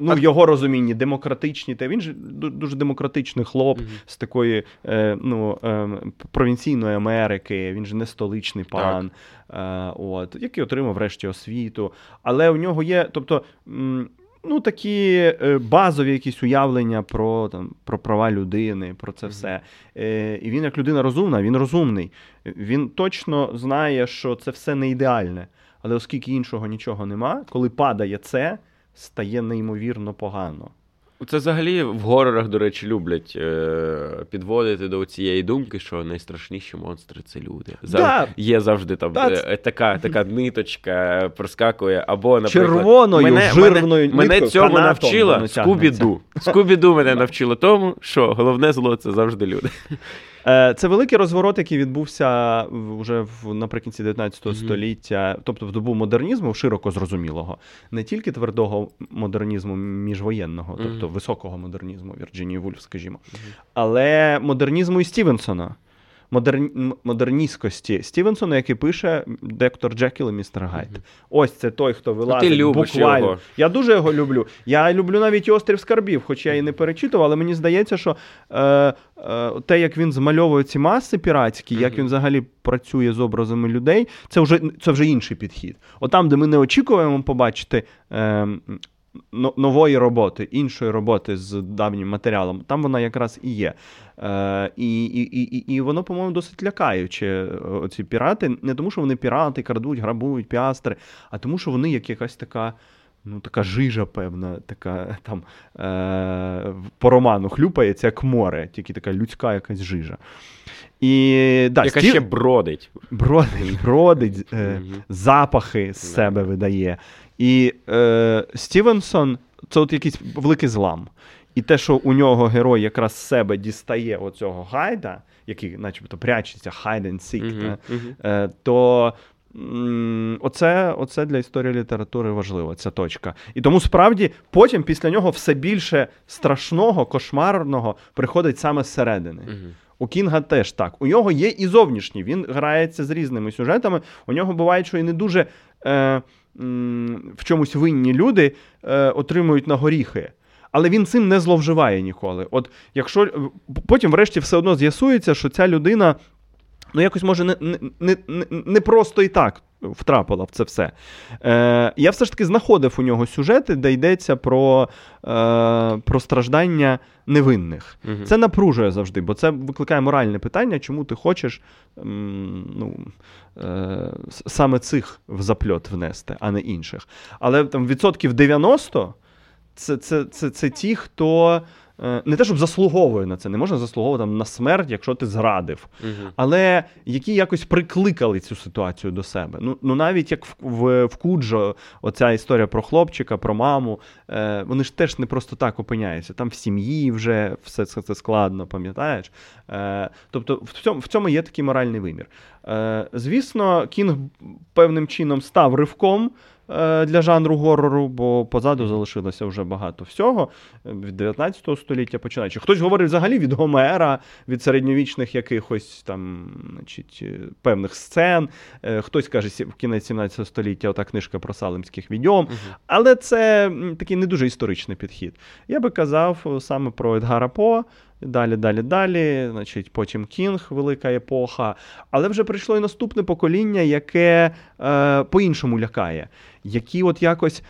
ну в його розумінні демократичні, та він ж дуже демократичний хлоп mm-hmm. з такої е, ну, е, провінційної Америки, він же не столичний пан, е, от, який отримав врешті освіту. Але у нього є, тобто. М- ну, такі е, базові якісь уявлення про там, про права людини, про це все. Е, і він, як людина розумна, він розумний. Він точно знає, що це все не ідеальне. Але оскільки іншого нічого нема, коли падає це, стає неймовірно погано. Це взагалі в горорах, до речі, люблять е, підводити до цієї думки, що найстрашніші монстри це люди. Зав... Да. Є завжди там да. е, така така ниточка проскакує, або наприклад, червоною мене, жирною мене, мене цьому навчила Скубіду. Скубіду мене навчила тому, що головне зло це завжди люди. Е, це великий розворот, який відбувся вже в наприкінці 19 mm-hmm. століття, тобто в добу модернізму, широко зрозумілого, не тільки твердого модернізму міжвоєнного, тобто mm-hmm. високого модернізму, Вірджинії Вульф, скажімо, mm-hmm. але модернізму і Стівенсона модерн... модерністськості Стівенсона, який пише Доктор Джекіл і містер Гайд. Mm-hmm. Ось це той, хто вилазить Ти любиш буквально. Його. Я дуже його люблю. Я люблю навіть острів скарбів, хоч я і не перечитував, але мені здається, що е, е, те, як він змальовує ці маси піратські, mm-hmm. як він взагалі працює з образами людей, це вже це вже інший підхід. От там, де ми не очікуємо побачити. Е, Нової роботи, іншої роботи з давнім матеріалом, там вона якраз і є. Е, І і, і, і воно, по-моєму, досить лякаюче. Оці пірати. Не тому, що вони пірати, крадуть, грабують, піастри, а тому, що вони як якась така. Ну, така жижа, певна, така там е, по роману хлюпається, як море, тільки така людська якась жижа. І, да, Яка стів... ще бродить. Бродить, бродить, е, запахи з себе видає. І е, Стівенсон це от якийсь великий злам. І те, що у нього герой якраз з себе дістає оцього гайда, який, начебто, прячеться, hide and seek, uh-huh. то оце, оце для історії літератури важливо, ця точка. І тому справді потім після нього все більше страшного, кошмарного приходить саме зсередини. Uh-huh. У Кінга теж так. У нього є і зовнішні. Він грається з різними сюжетами. У нього буває, що і не дуже е, в чомусь винні люди е, отримують на горіхи але він цим не зловживає ніколи. От якщо потім, врешті, все одно з'ясується, що ця людина ну якось може не не, не, не просто і так втрапила в це все. Е, Я все ж таки знаходив у нього сюжети, де йдеться про е, про страждання невинних. Угу. Це напружує завжди, бо це викликає моральне питання, чому ти хочеш м, ну, е, саме цих в запльот внести, а не інших. Але там відсотків 90 це це, це, це ті, хто не те, щоб заслуговує на це, не можна заслуговувати там, на смерть, якщо ти зрадив, угу. але які якось прикликали цю ситуацію до себе. Ну ну навіть як в в, в Куджо, оця історія про хлопчика, про маму, е, вони ж теж не просто так опиняються. Там в сім'ї вже все це, це складно, пам'ятаєш? Е, Тобто в цьому в цьому є такий моральний вимір. Е, Звісно, Кінг певним чином став ривком. Е, для жанру горору, бо позаду залишилося вже багато всього від 19 століття починаючи. Хтось говорить взагалі від Гомера, від середньовічних якихось там значить, е, певних сцен. Е, хтось каже, в кінець 17 століття ота книжка про салимських відьом. Угу. Але це такий не дуже історичний підхід. Я би казав саме про Едгара По. Далі, далі, далі. Значить, Потім Кінг, велика епоха. Але вже прийшло і наступне покоління, яке е, по-іншому лякає, які, от якось,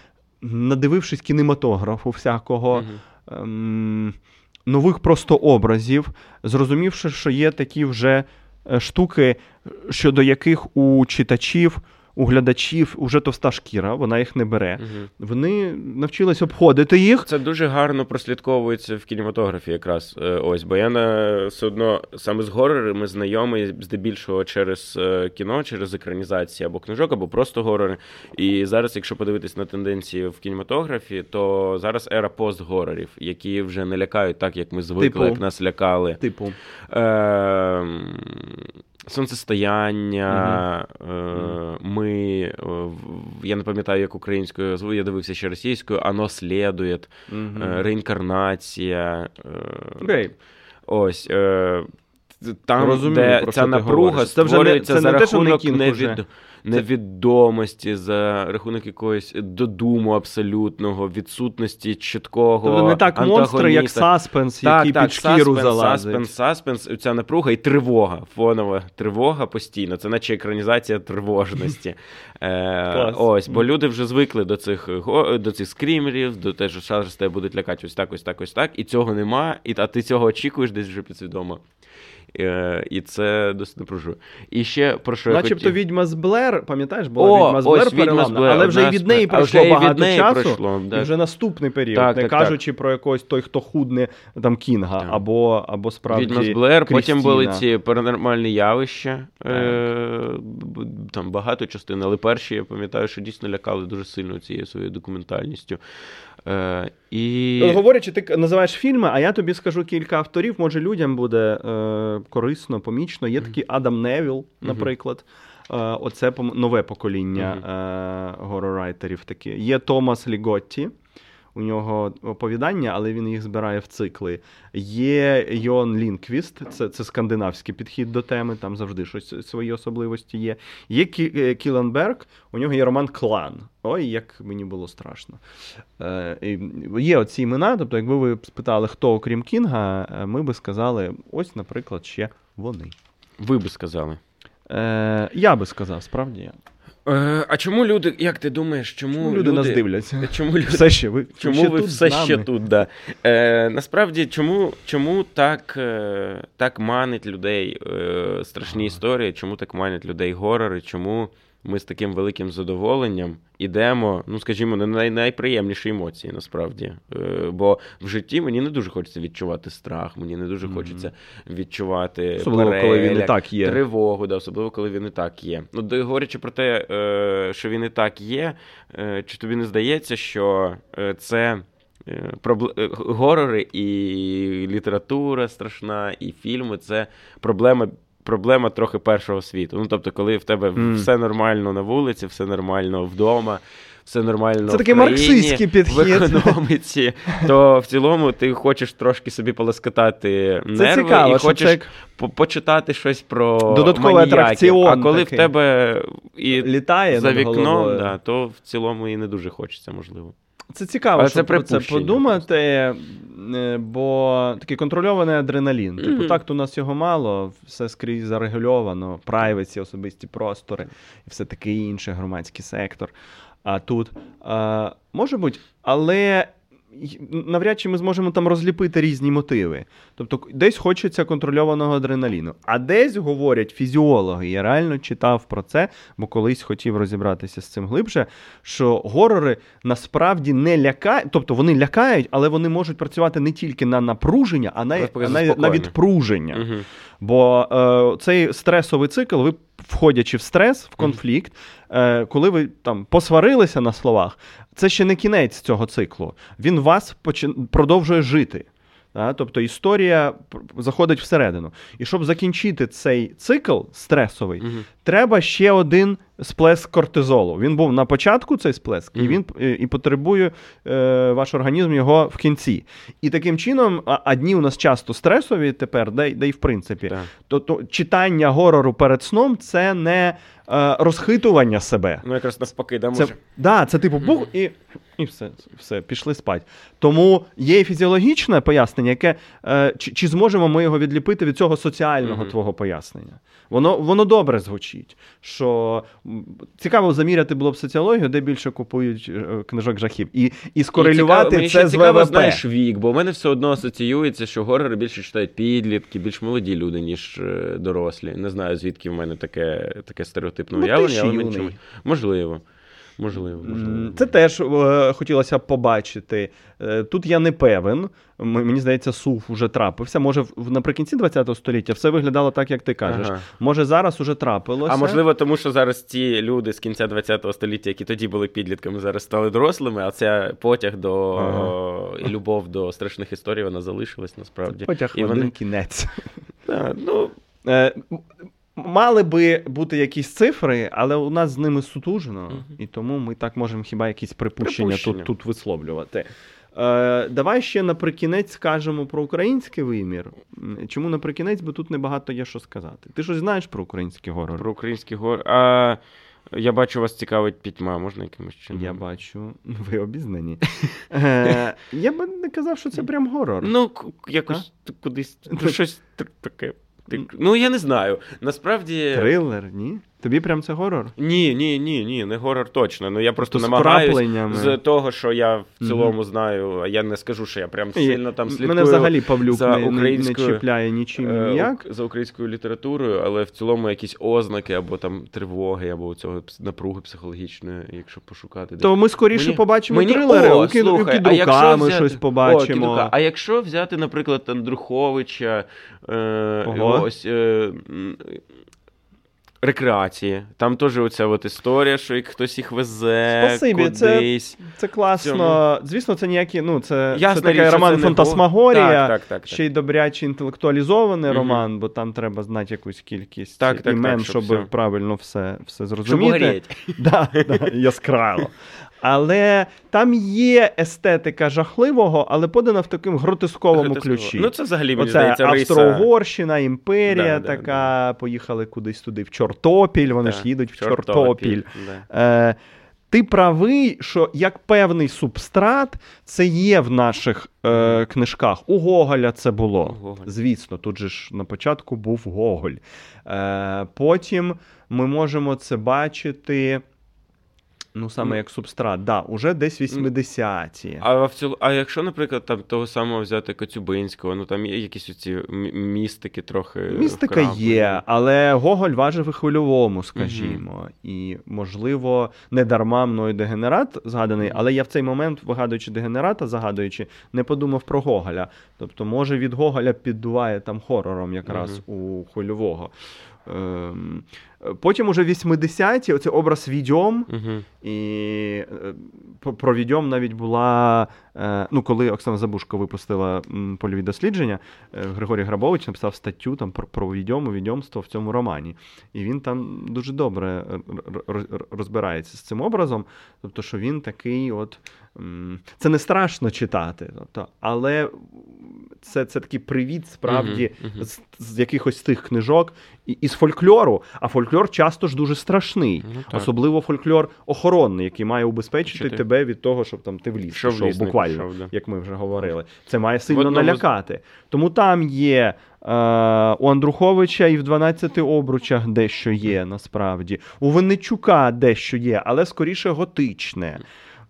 надивившись кінематографу всякого. Mm-hmm. Ем, Нових просто образів, зрозумівши, що є такі вже е, штуки, щодо яких у читачів, у глядачів уже товста шкіра, вона їх не бере. Мгм. Вони навчились обходити їх. Це дуже гарно прослідковується в кінематографі, якраз е, ось. Бо я на все одно саме з горорами знайомий здебільшого через е, кіно, через екранізації або книжок, або просто горори. І зараз, якщо подивитись на тенденції в кінематографі, то зараз ера постгорорів, які вже не лякають так, як ми звикли, Типу? як нас лякали. Типу, Ем, Сонцестояння, е, ми, е, я не пам'ятаю, як українською зву, я дивився ще російською, «Оно слідує, е, реінкарнація. е, Окей. Ось. Там, Розумію, де ця напруга говориш. Це вже не- це за не те, що не від... невідомості, за рахунок якоїсь додуму абсолютного, відсутності чіткого. Тобто не так монстри, як саспенс, який під шкіру саспенс, залазить. Саспенс, саспенс, ця напруга і тривога, фонова тривога постійно. Це наче екранізація тривожності. Е, ось, бо люди вже звикли до цих до цих скрімерів, до те, що зараз тебе будуть лякати ось так, ось так, ось так, і цього нема, і, а ти цього очікуєш десь вже підсвідомо. Е, і це досить напружує. І ще про що я Начебто хотів. відьма з Блер, пам'ятаєш, була О, відьма з Блер ось «Відьма з переламна, Блер», але вже і від неї пройшло вже і від багато неї часу. пройшло, І вже наступний період, Так, не так, кажучи про якогось той, хто худне там Кінга, Так. або, або справді Відьма з Блер, потім були ці паранормальні явища. Е, там багато частин, але перші я пам'ятаю, що дійсно лякали дуже сильно цією своєю документальністю. Е, і... Говорячи, ти називаєш фільми, а я тобі скажу кілька авторів. Може, людям буде е, корисно, помічно. Є такий Адам Невіл, наприклад. Е, оце нове покоління е, горорайтерів такі. Є Томас Ліготті. У нього оповідання, але він їх збирає в цикли. Є Йон Лінквіст, це, це скандинавський підхід до теми, там завжди щось свої особливості є. Є Кі, е, Кіленберг, у нього є роман Клан. Ой, як мені було страшно. Е, є оці імена, тобто, якби ви спитали, хто окрім Кінга, е, ми би сказали, ось, наприклад, ще вони. Ви би сказали. Е, я би сказав, справді я. Е, а чому люди, як ти думаєш, чому люди, нас дивляться. Чому люди Все ще ви Чому ще ви тут все ще тут? Да. Е, насправді, чому, чому так, е, так манить людей е, страшні історії, чому так манять людей горори, чому ми з таким великим задоволенням ідемо, ну скажімо, на най- найприємніші емоції насправді. Е, бо в житті мені не дуже хочеться відчувати страх, мені не дуже Мгм. хочеться відчувати Особливо, коли він і так є. тривогу, да, особливо коли він і так є. Ну, де- говорячи про те, е, що він і так є, е, чи тобі не здається, що е, це. е, пробл- е, Горори і література страшна, і фільми це проблема, проблема трохи першого світу. Ну, тобто, коли в тебе Мгм. все нормально на вулиці, все нормально вдома, все нормально Це такий марксистський в підхід. економіці, то в цілому ти хочеш трошки собі полоскотати Це цікаво, і хочеш це почитати щось про Додатковий маніяків. атракціон А коли такий. в тебе і літає за вікном, да, то в цілому і не дуже хочеться, можливо. Це цікаво, Але щоб це про це подумати, е, бо такий контрольований адреналін. Типу, Мгм. так, то у нас його мало, все скрізь зарегульовано, прайвеці, особисті простори і все таке інше, громадський сектор. А тут а, може бути, але навряд чи ми зможемо там розліпити різні мотиви. Тобто, десь хочеться контрольованого адреналіну, а десь говорять фізіологи. Я реально читав про це, бо колись хотів розібратися з цим глибше. Що горори насправді не лякають, тобто вони лякають, але вони можуть працювати не тільки на напруження, а на, на, на відпруження. Угу. Бо е, цей стресовий цикл, ви входячи в стрес, в конфлікт, е, коли ви там посварилися на словах, це ще не кінець цього циклу. Він вас почин... продовжує жити. Да? Тобто історія заходить всередину. І щоб закінчити цей цикл стресовий, Угу. треба ще один сплеск кортизолу. Він був на початку цей сплеск, і він е, і потребує е, ваш організм його в кінці. І таким чином, а, а дні у нас часто стресові тепер, де, де й в принципі. Так. То, то читання горору перед сном це не е, розхитування себе. Ну, якраз навпаки, да, Це, може. да, це типу бух і, і все, все, пішли спать. Тому є і фізіологічне пояснення, яке е, чи, чи зможемо ми його відліпити від цього соціального Мгм. твого пояснення? Воно, воно добре звучить, що цікаво заміряти було б соціологію, де більше купують е, книжок жахів. І, і скорелювати цікаво, мені це ще з цікаво, ВВП. знаєш вік, бо в мене все одно асоціюється, що горори більше читають підлітки, більш молоді люди, ніж е, дорослі. Не знаю, звідки в мене таке, таке стереотипне Ну, уявлення, але мені чомусь- можливо. Можливо, можливо. Це теж е, хотілося б побачити. Е, Тут я не певен. М- Мені здається, сув уже трапився. Може, в- наприкінці ХХ століття все виглядало так, як ти кажеш. Ага. Може, зараз уже трапилося. А можливо, тому що зараз ці люди з кінця ХХ століття, які тоді були підлітками, зараз стали дорослими, а ця потяг до Ага. і любов до страшних історій, вона залишилась насправді. потяг і в один вони... кінець. Так, ну, Е, Мали би бути якісь цифри, але у нас з ними сутужно, Мгм. і тому ми так можемо хіба якісь припущення, Припущення. Тут, тут висловлювати. Е, давай ще наприкінець скажемо про український вимір. Чому наприкінець, бо тут небагато є що сказати. Ти щось знаєш про український горор? про українські гори. А я бачу, вас цікавить пітьма, можна якимось чином? Я бачу, ви обізнані. Е, я би не казав, що це прям горор. Ну, якось кудись ну, щось таке. Ти- Ну, я не знаю. Насправді. Трилер, ні? Тобі прям це горор? Ні, ні, ні, ні, не горор точно. Ну я просто То з того, що я в цілому знаю, а я не скажу, що я прям сильно там слідкую. Мене взагалі Павлюк за не, не, не чіпляє нічим е, ніяк. за українською літературою, але в цілому якісь ознаки або там тривоги, або цього напруги психологічної, якщо пошукати. То ми скоріше Мені- побачимо Мені- трилери, О, кін... слухай, у а якщо ми взяти- щось побачимо. Кідрука. А якщо взяти, наприклад, Андруховича, е, Ого. ось. Е, Рекреації. Там теж оця от історія, що як хтось їх везе Спасибі, це кудись. Це класно. Звісно, це ніякі, ну, це, Ясна це такий річ, роман це фантасмагорія, Так, так, так, ще й добряче інтелектуалізований угу. роман, бо там треба знати якусь кількість імен, так, щоб щоб все. правильно все, все зрозуміти. Щоб Да, да, яскраво. Але там є естетика жахливого, але подана в такому гротесковому Гротесково. ключі. Ну, це взагалі, мені Оце здається. Австро-Угорщина, імперія Да, да, така, поїхали кудись туди в Чортопіль, вони Да, ж їдуть в Чортопіль, да. Е, ти правий, що як певний субстрат, це є в наших е, книжках. У Гоголя це було. У Гоголя. Звісно, тут же ж на початку був Гоголь. Е, потім ми можемо це бачити. Ну, саме Ну. як субстрат, да, уже десь 80-ті. А в цілу, а якщо, наприклад, там того самого взяти Коцюбинського, ну там є якісь оці містики трохи. Містика вкраплені. є, але Гоголь важив і хвильовому, скажімо. І, можливо, не дарма мною дегенерат згаданий, але я в цей момент, вигадуючи дегенерата, загадуючи, не подумав про Гоголя. Тобто, може, від Гоголя піддуває там хорором якраз у хвильового. Ем, Потім уже 80-ті, оцей образ відьом, Мгм. і е, про- відьом навіть була. е, Ну, коли Оксана Забушко випустила польові дослідження, е, Григорій Грабович написав статтю там про, про відьому, відьомство в цьому романі. І він там дуже добре розбирається з цим образом. Тобто, що він такий, от. Це не страшно читати, тобто, але це, це такий привіт справді Мгм, мгм. з, з якихось тих книжок і, із фольклору. А фольклор часто ж дуже страшний. Ну. Особливо фольклор охоронний, який має убезпечити ти- тебе від того, щоб там ти в ліс пішов, ліс буквально, пішов, да. як ми вже говорили. Це має сильно одному налякати. Тому там є. Е, у Андруховича і в 12 обручах дещо є насправді. У Винничука дещо є, але скоріше готичне.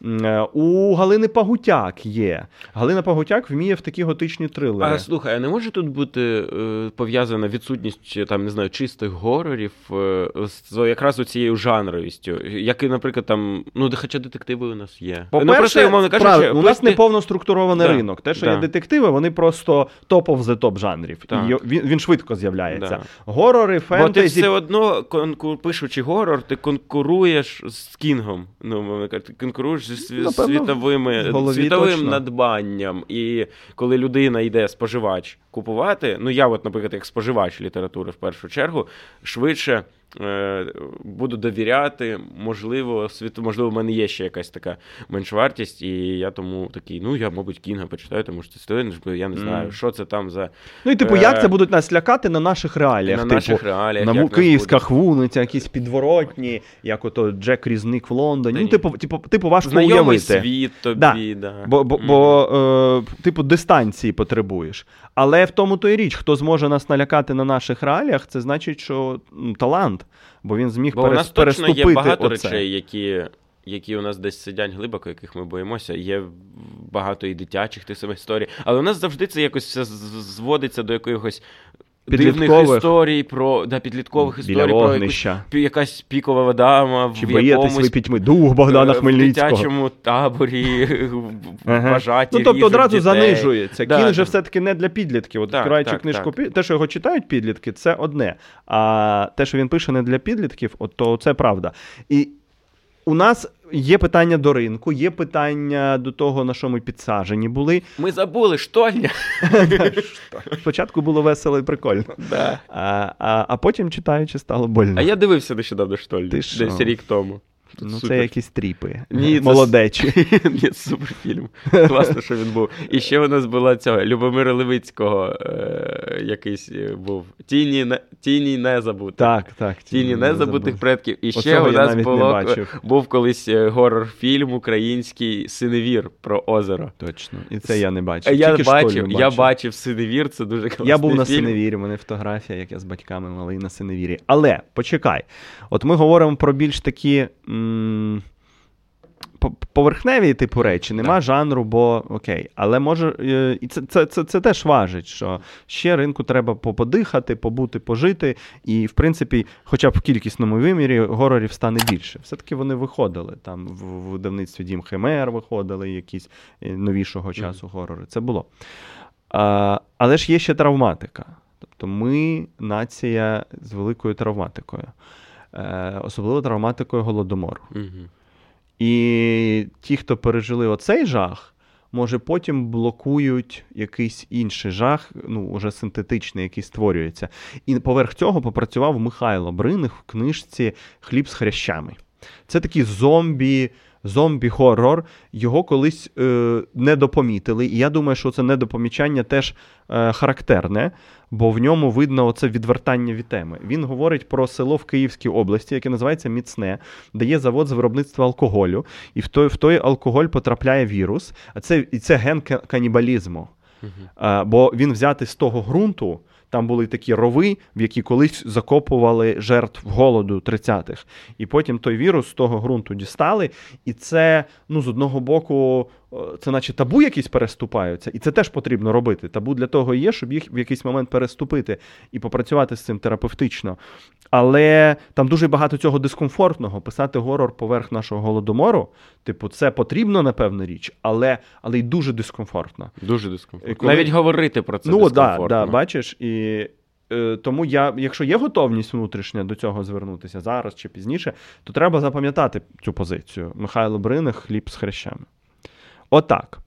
Е, У Галини Пагутяк є. Галина Пагутяк вміє в такі готичні трилери. А слухай, а не може тут бути е, пов'язана відсутність там не знаю чистих горорів е, з якраз у цією жанровістю, як і, наприклад, там ну хоча детективи у нас є. ну, По-перше, просто, кажучи, правильно, у нас пусти- неповно структурований Да, ринок. Те, що да. є детективи, вони просто топ of the топ жанрів. І він, він швидко з'являється. Да. Горори, Бо ти фентезі. все одно, конку- пишучи горор, ти конкуруєш з Кінгом. Ну, ти конкуруєш світовими, голові світовим точно. надбанням. І коли людина йде споживач купувати, ну я, от, наприклад, як споживач літератури в першу чергу, швидше. Е, Буду довіряти, можливо, світ, можливо, в мене є ще якась така меншвартість, і я тому такий, ну я, мабуть, Кінга почитаю, тому що це стиль, я не знаю, Мгм. що це там за Ну і типу, Е, як це будуть нас лякати на наших реаліях? на типу, наших реаліях. на Київська буде. якісь підворотні, як ото Джек Різник в Лондоні. Та Ну, типу, типу, типу важко Знайомий уявити. світ тобі, Да. да. Бо, бо, Мгм. бо е, типу, дистанції потребуєш. Але в тому то і річ, хто зможе нас налякати на наших реаліях, це значить, що м, талант. Бо він зміг Бо у нас точно переступити є багато оце. речей, які, які у нас десь сидять глибоко, яких ми боїмося. Є багато і дитячих тих самих історій. Але у нас завжди це якось все зводиться до якихось дивних Підліткових. історій про да, підліткових Біля історій про якусь, вогнища. якась пікова дама Чи в боїтесь якомусь ви пітьми? Дух Богдана е, Хмельницького. В дитячому таборі Ага. бажаті Ну, тобто одразу дітей. занижується. Да, Кін да. же все-таки не для підлітків. От Так, відкриваючи так, книжку, так. те, що його читають підлітки, це одне. А те, що він пише не для підлітків, от то це правда. І у нас є питання до ринку, є питання до того, на що ми підсажені були. Ми забули, штольня. Спочатку було весело і прикольно. Да. А, а, а потім, читаючи, стало больно. А я дивився нещодавно штольню. Десь рік тому. Ну, Супер. це якісь тріпи. Ні, це Молодечі. Ні, суперфільм. Класно, що він був. І ще у нас була цього Любомира Левицького е, якийсь е, був. Тіні, не- тіні незабутих. Так, так. Тіні незабутих предків. І ще Оцього у нас було, був колись е, горор-фільм український Синевір про озеро. Точно. І це я не бачив. Я Тільки бачив, я бачив Синевір, це дуже класний Я був на фільм. синевірі, у мене фотографія, як я з батьками малий на синевірі. Але почекай, от ми говоримо про більш такі. М- Поверхневі типу речі, нема Так. жанру, бо окей. Але може, е, і це, це, це, це теж важить, що ще ринку треба по- подихати, побути, пожити. І, в принципі, хоча б в кількісному вимірі горорів стане більше. Все-таки вони виходили. Там в видавництві Дім Химер виходили якісь е, новішого часу горори. Це було. А, але ж є ще травматика. Тобто ми нація з великою травматикою, особливо травматикою голодомору. Угу. І ті, хто пережили оцей жах, може потім блокують якийсь інший жах, ну, уже синтетичний, який створюється. І поверх цього попрацював Михайло Бриних в книжці Хліб з хрящами. Це такі зомбі. Зомбі-хоррор, його колись е, не допомітили. І я думаю, що це недопомічання теж е, характерне, бо в ньому видно оце відвертання від теми. Він говорить про село в Київській області, яке називається Міцне, де є завод з виробництва алкоголю, і в той, в той алкоголь потрапляє вірус, а це, і це ген ка- канібалізму. А, бо він взятий з того ґрунту. Там були такі рови, в які колись закопували жертв голоду 30-х. І потім той вірус з того ґрунту дістали. І це, ну, з одного боку, це наче табу якісь переступаються. І це теж потрібно робити. Табу для того і є, щоб їх в якийсь момент переступити і попрацювати з цим терапевтично. Але там дуже багато цього дискомфортного. Писати горор поверх нашого голодомору, типу, це потрібно, напевно, річ, але, але й дуже дискомфортно. Дуже дискомфортно. коли- Навіть говорити про це ну, так, дискомфортно. да, бачиш, і е, тому я, якщо є готовність внутрішня до цього звернутися зараз чи пізніше, то треба запам'ятати цю позицію. Михайло Бриних, хліб з хрещами. Отак.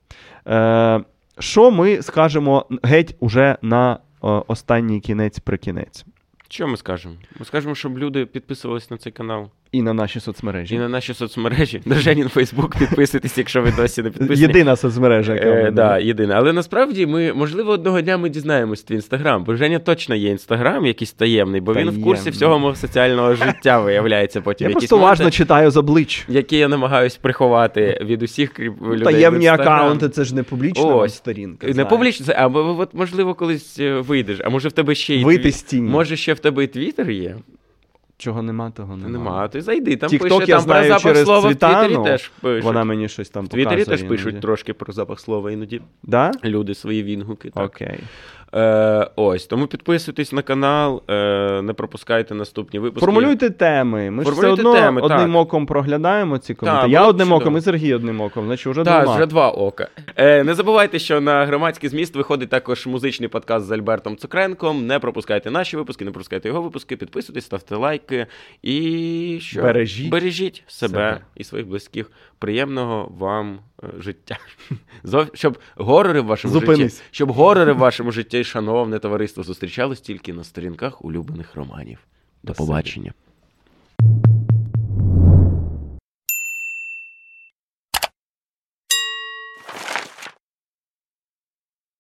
Е, що ми скажемо геть уже на е, останній кінець прикінець? Що ми скажемо? Ми скажемо, щоб люди підписувалися на цей канал І на наші соцмережі. і на наші соцмережі. На Женін Фейсбук підписуйтесь, якщо ви досі не підписані. Єдина соцмережа, яка Е, да, є. Але насправді ми, можливо, одного дня ми дізнаємось твій інстаграм, бо Женя точно є інстаграм, якийсь таємний, бо він в курсі всього мого соціального життя виявляється потім. Я Якісь просто моменти, уважно читаю з облич. які я намагаюсь приховати від усіх крім людей. Таємні аккаунти це ж не публічна сторінка. Не знаєш. публічно, це, а от, можливо, колись е, вийдеш. А може в тебе ще й Вийти з тіні. Може, ще в тебе і твіттер є? Чого нема, того нема. Нема. А ти зайди, там TikTok пише я там знаю про запах через слова Цвітану. в Твіттері теж пишуть. Вона мені щось там в Твіттері теж пишуть іноді. трошки про запах слова іноді. Да? Люди свої відгуки. Так. Окей. Е, ось, тому підписуйтесь на канал, е, не пропускайте наступні випуски. Формулюйте теми. Ми ж все Формулюйте одно теми, одним так. оком проглядаємо ці коменти. Так, Я одним чудово. оком і Сергій одним оком, значить вже Так, двома. вже два ока. Е, не забувайте, що на громадський зміст виходить також музичний подкаст з Альбертом Цукренком. Не пропускайте наші випуски, не пропускайте його випуски. Підписуйтесь, ставте лайки і що? Бережіть Бережіть себе, себе. і своїх близьких. Приємного вам е, життя. Щоб горори в вашому Зупинись. житті, щоб горори в вашому житті, шановне товариство, зустрічались тільки на сторінках улюблених романів. До побачення.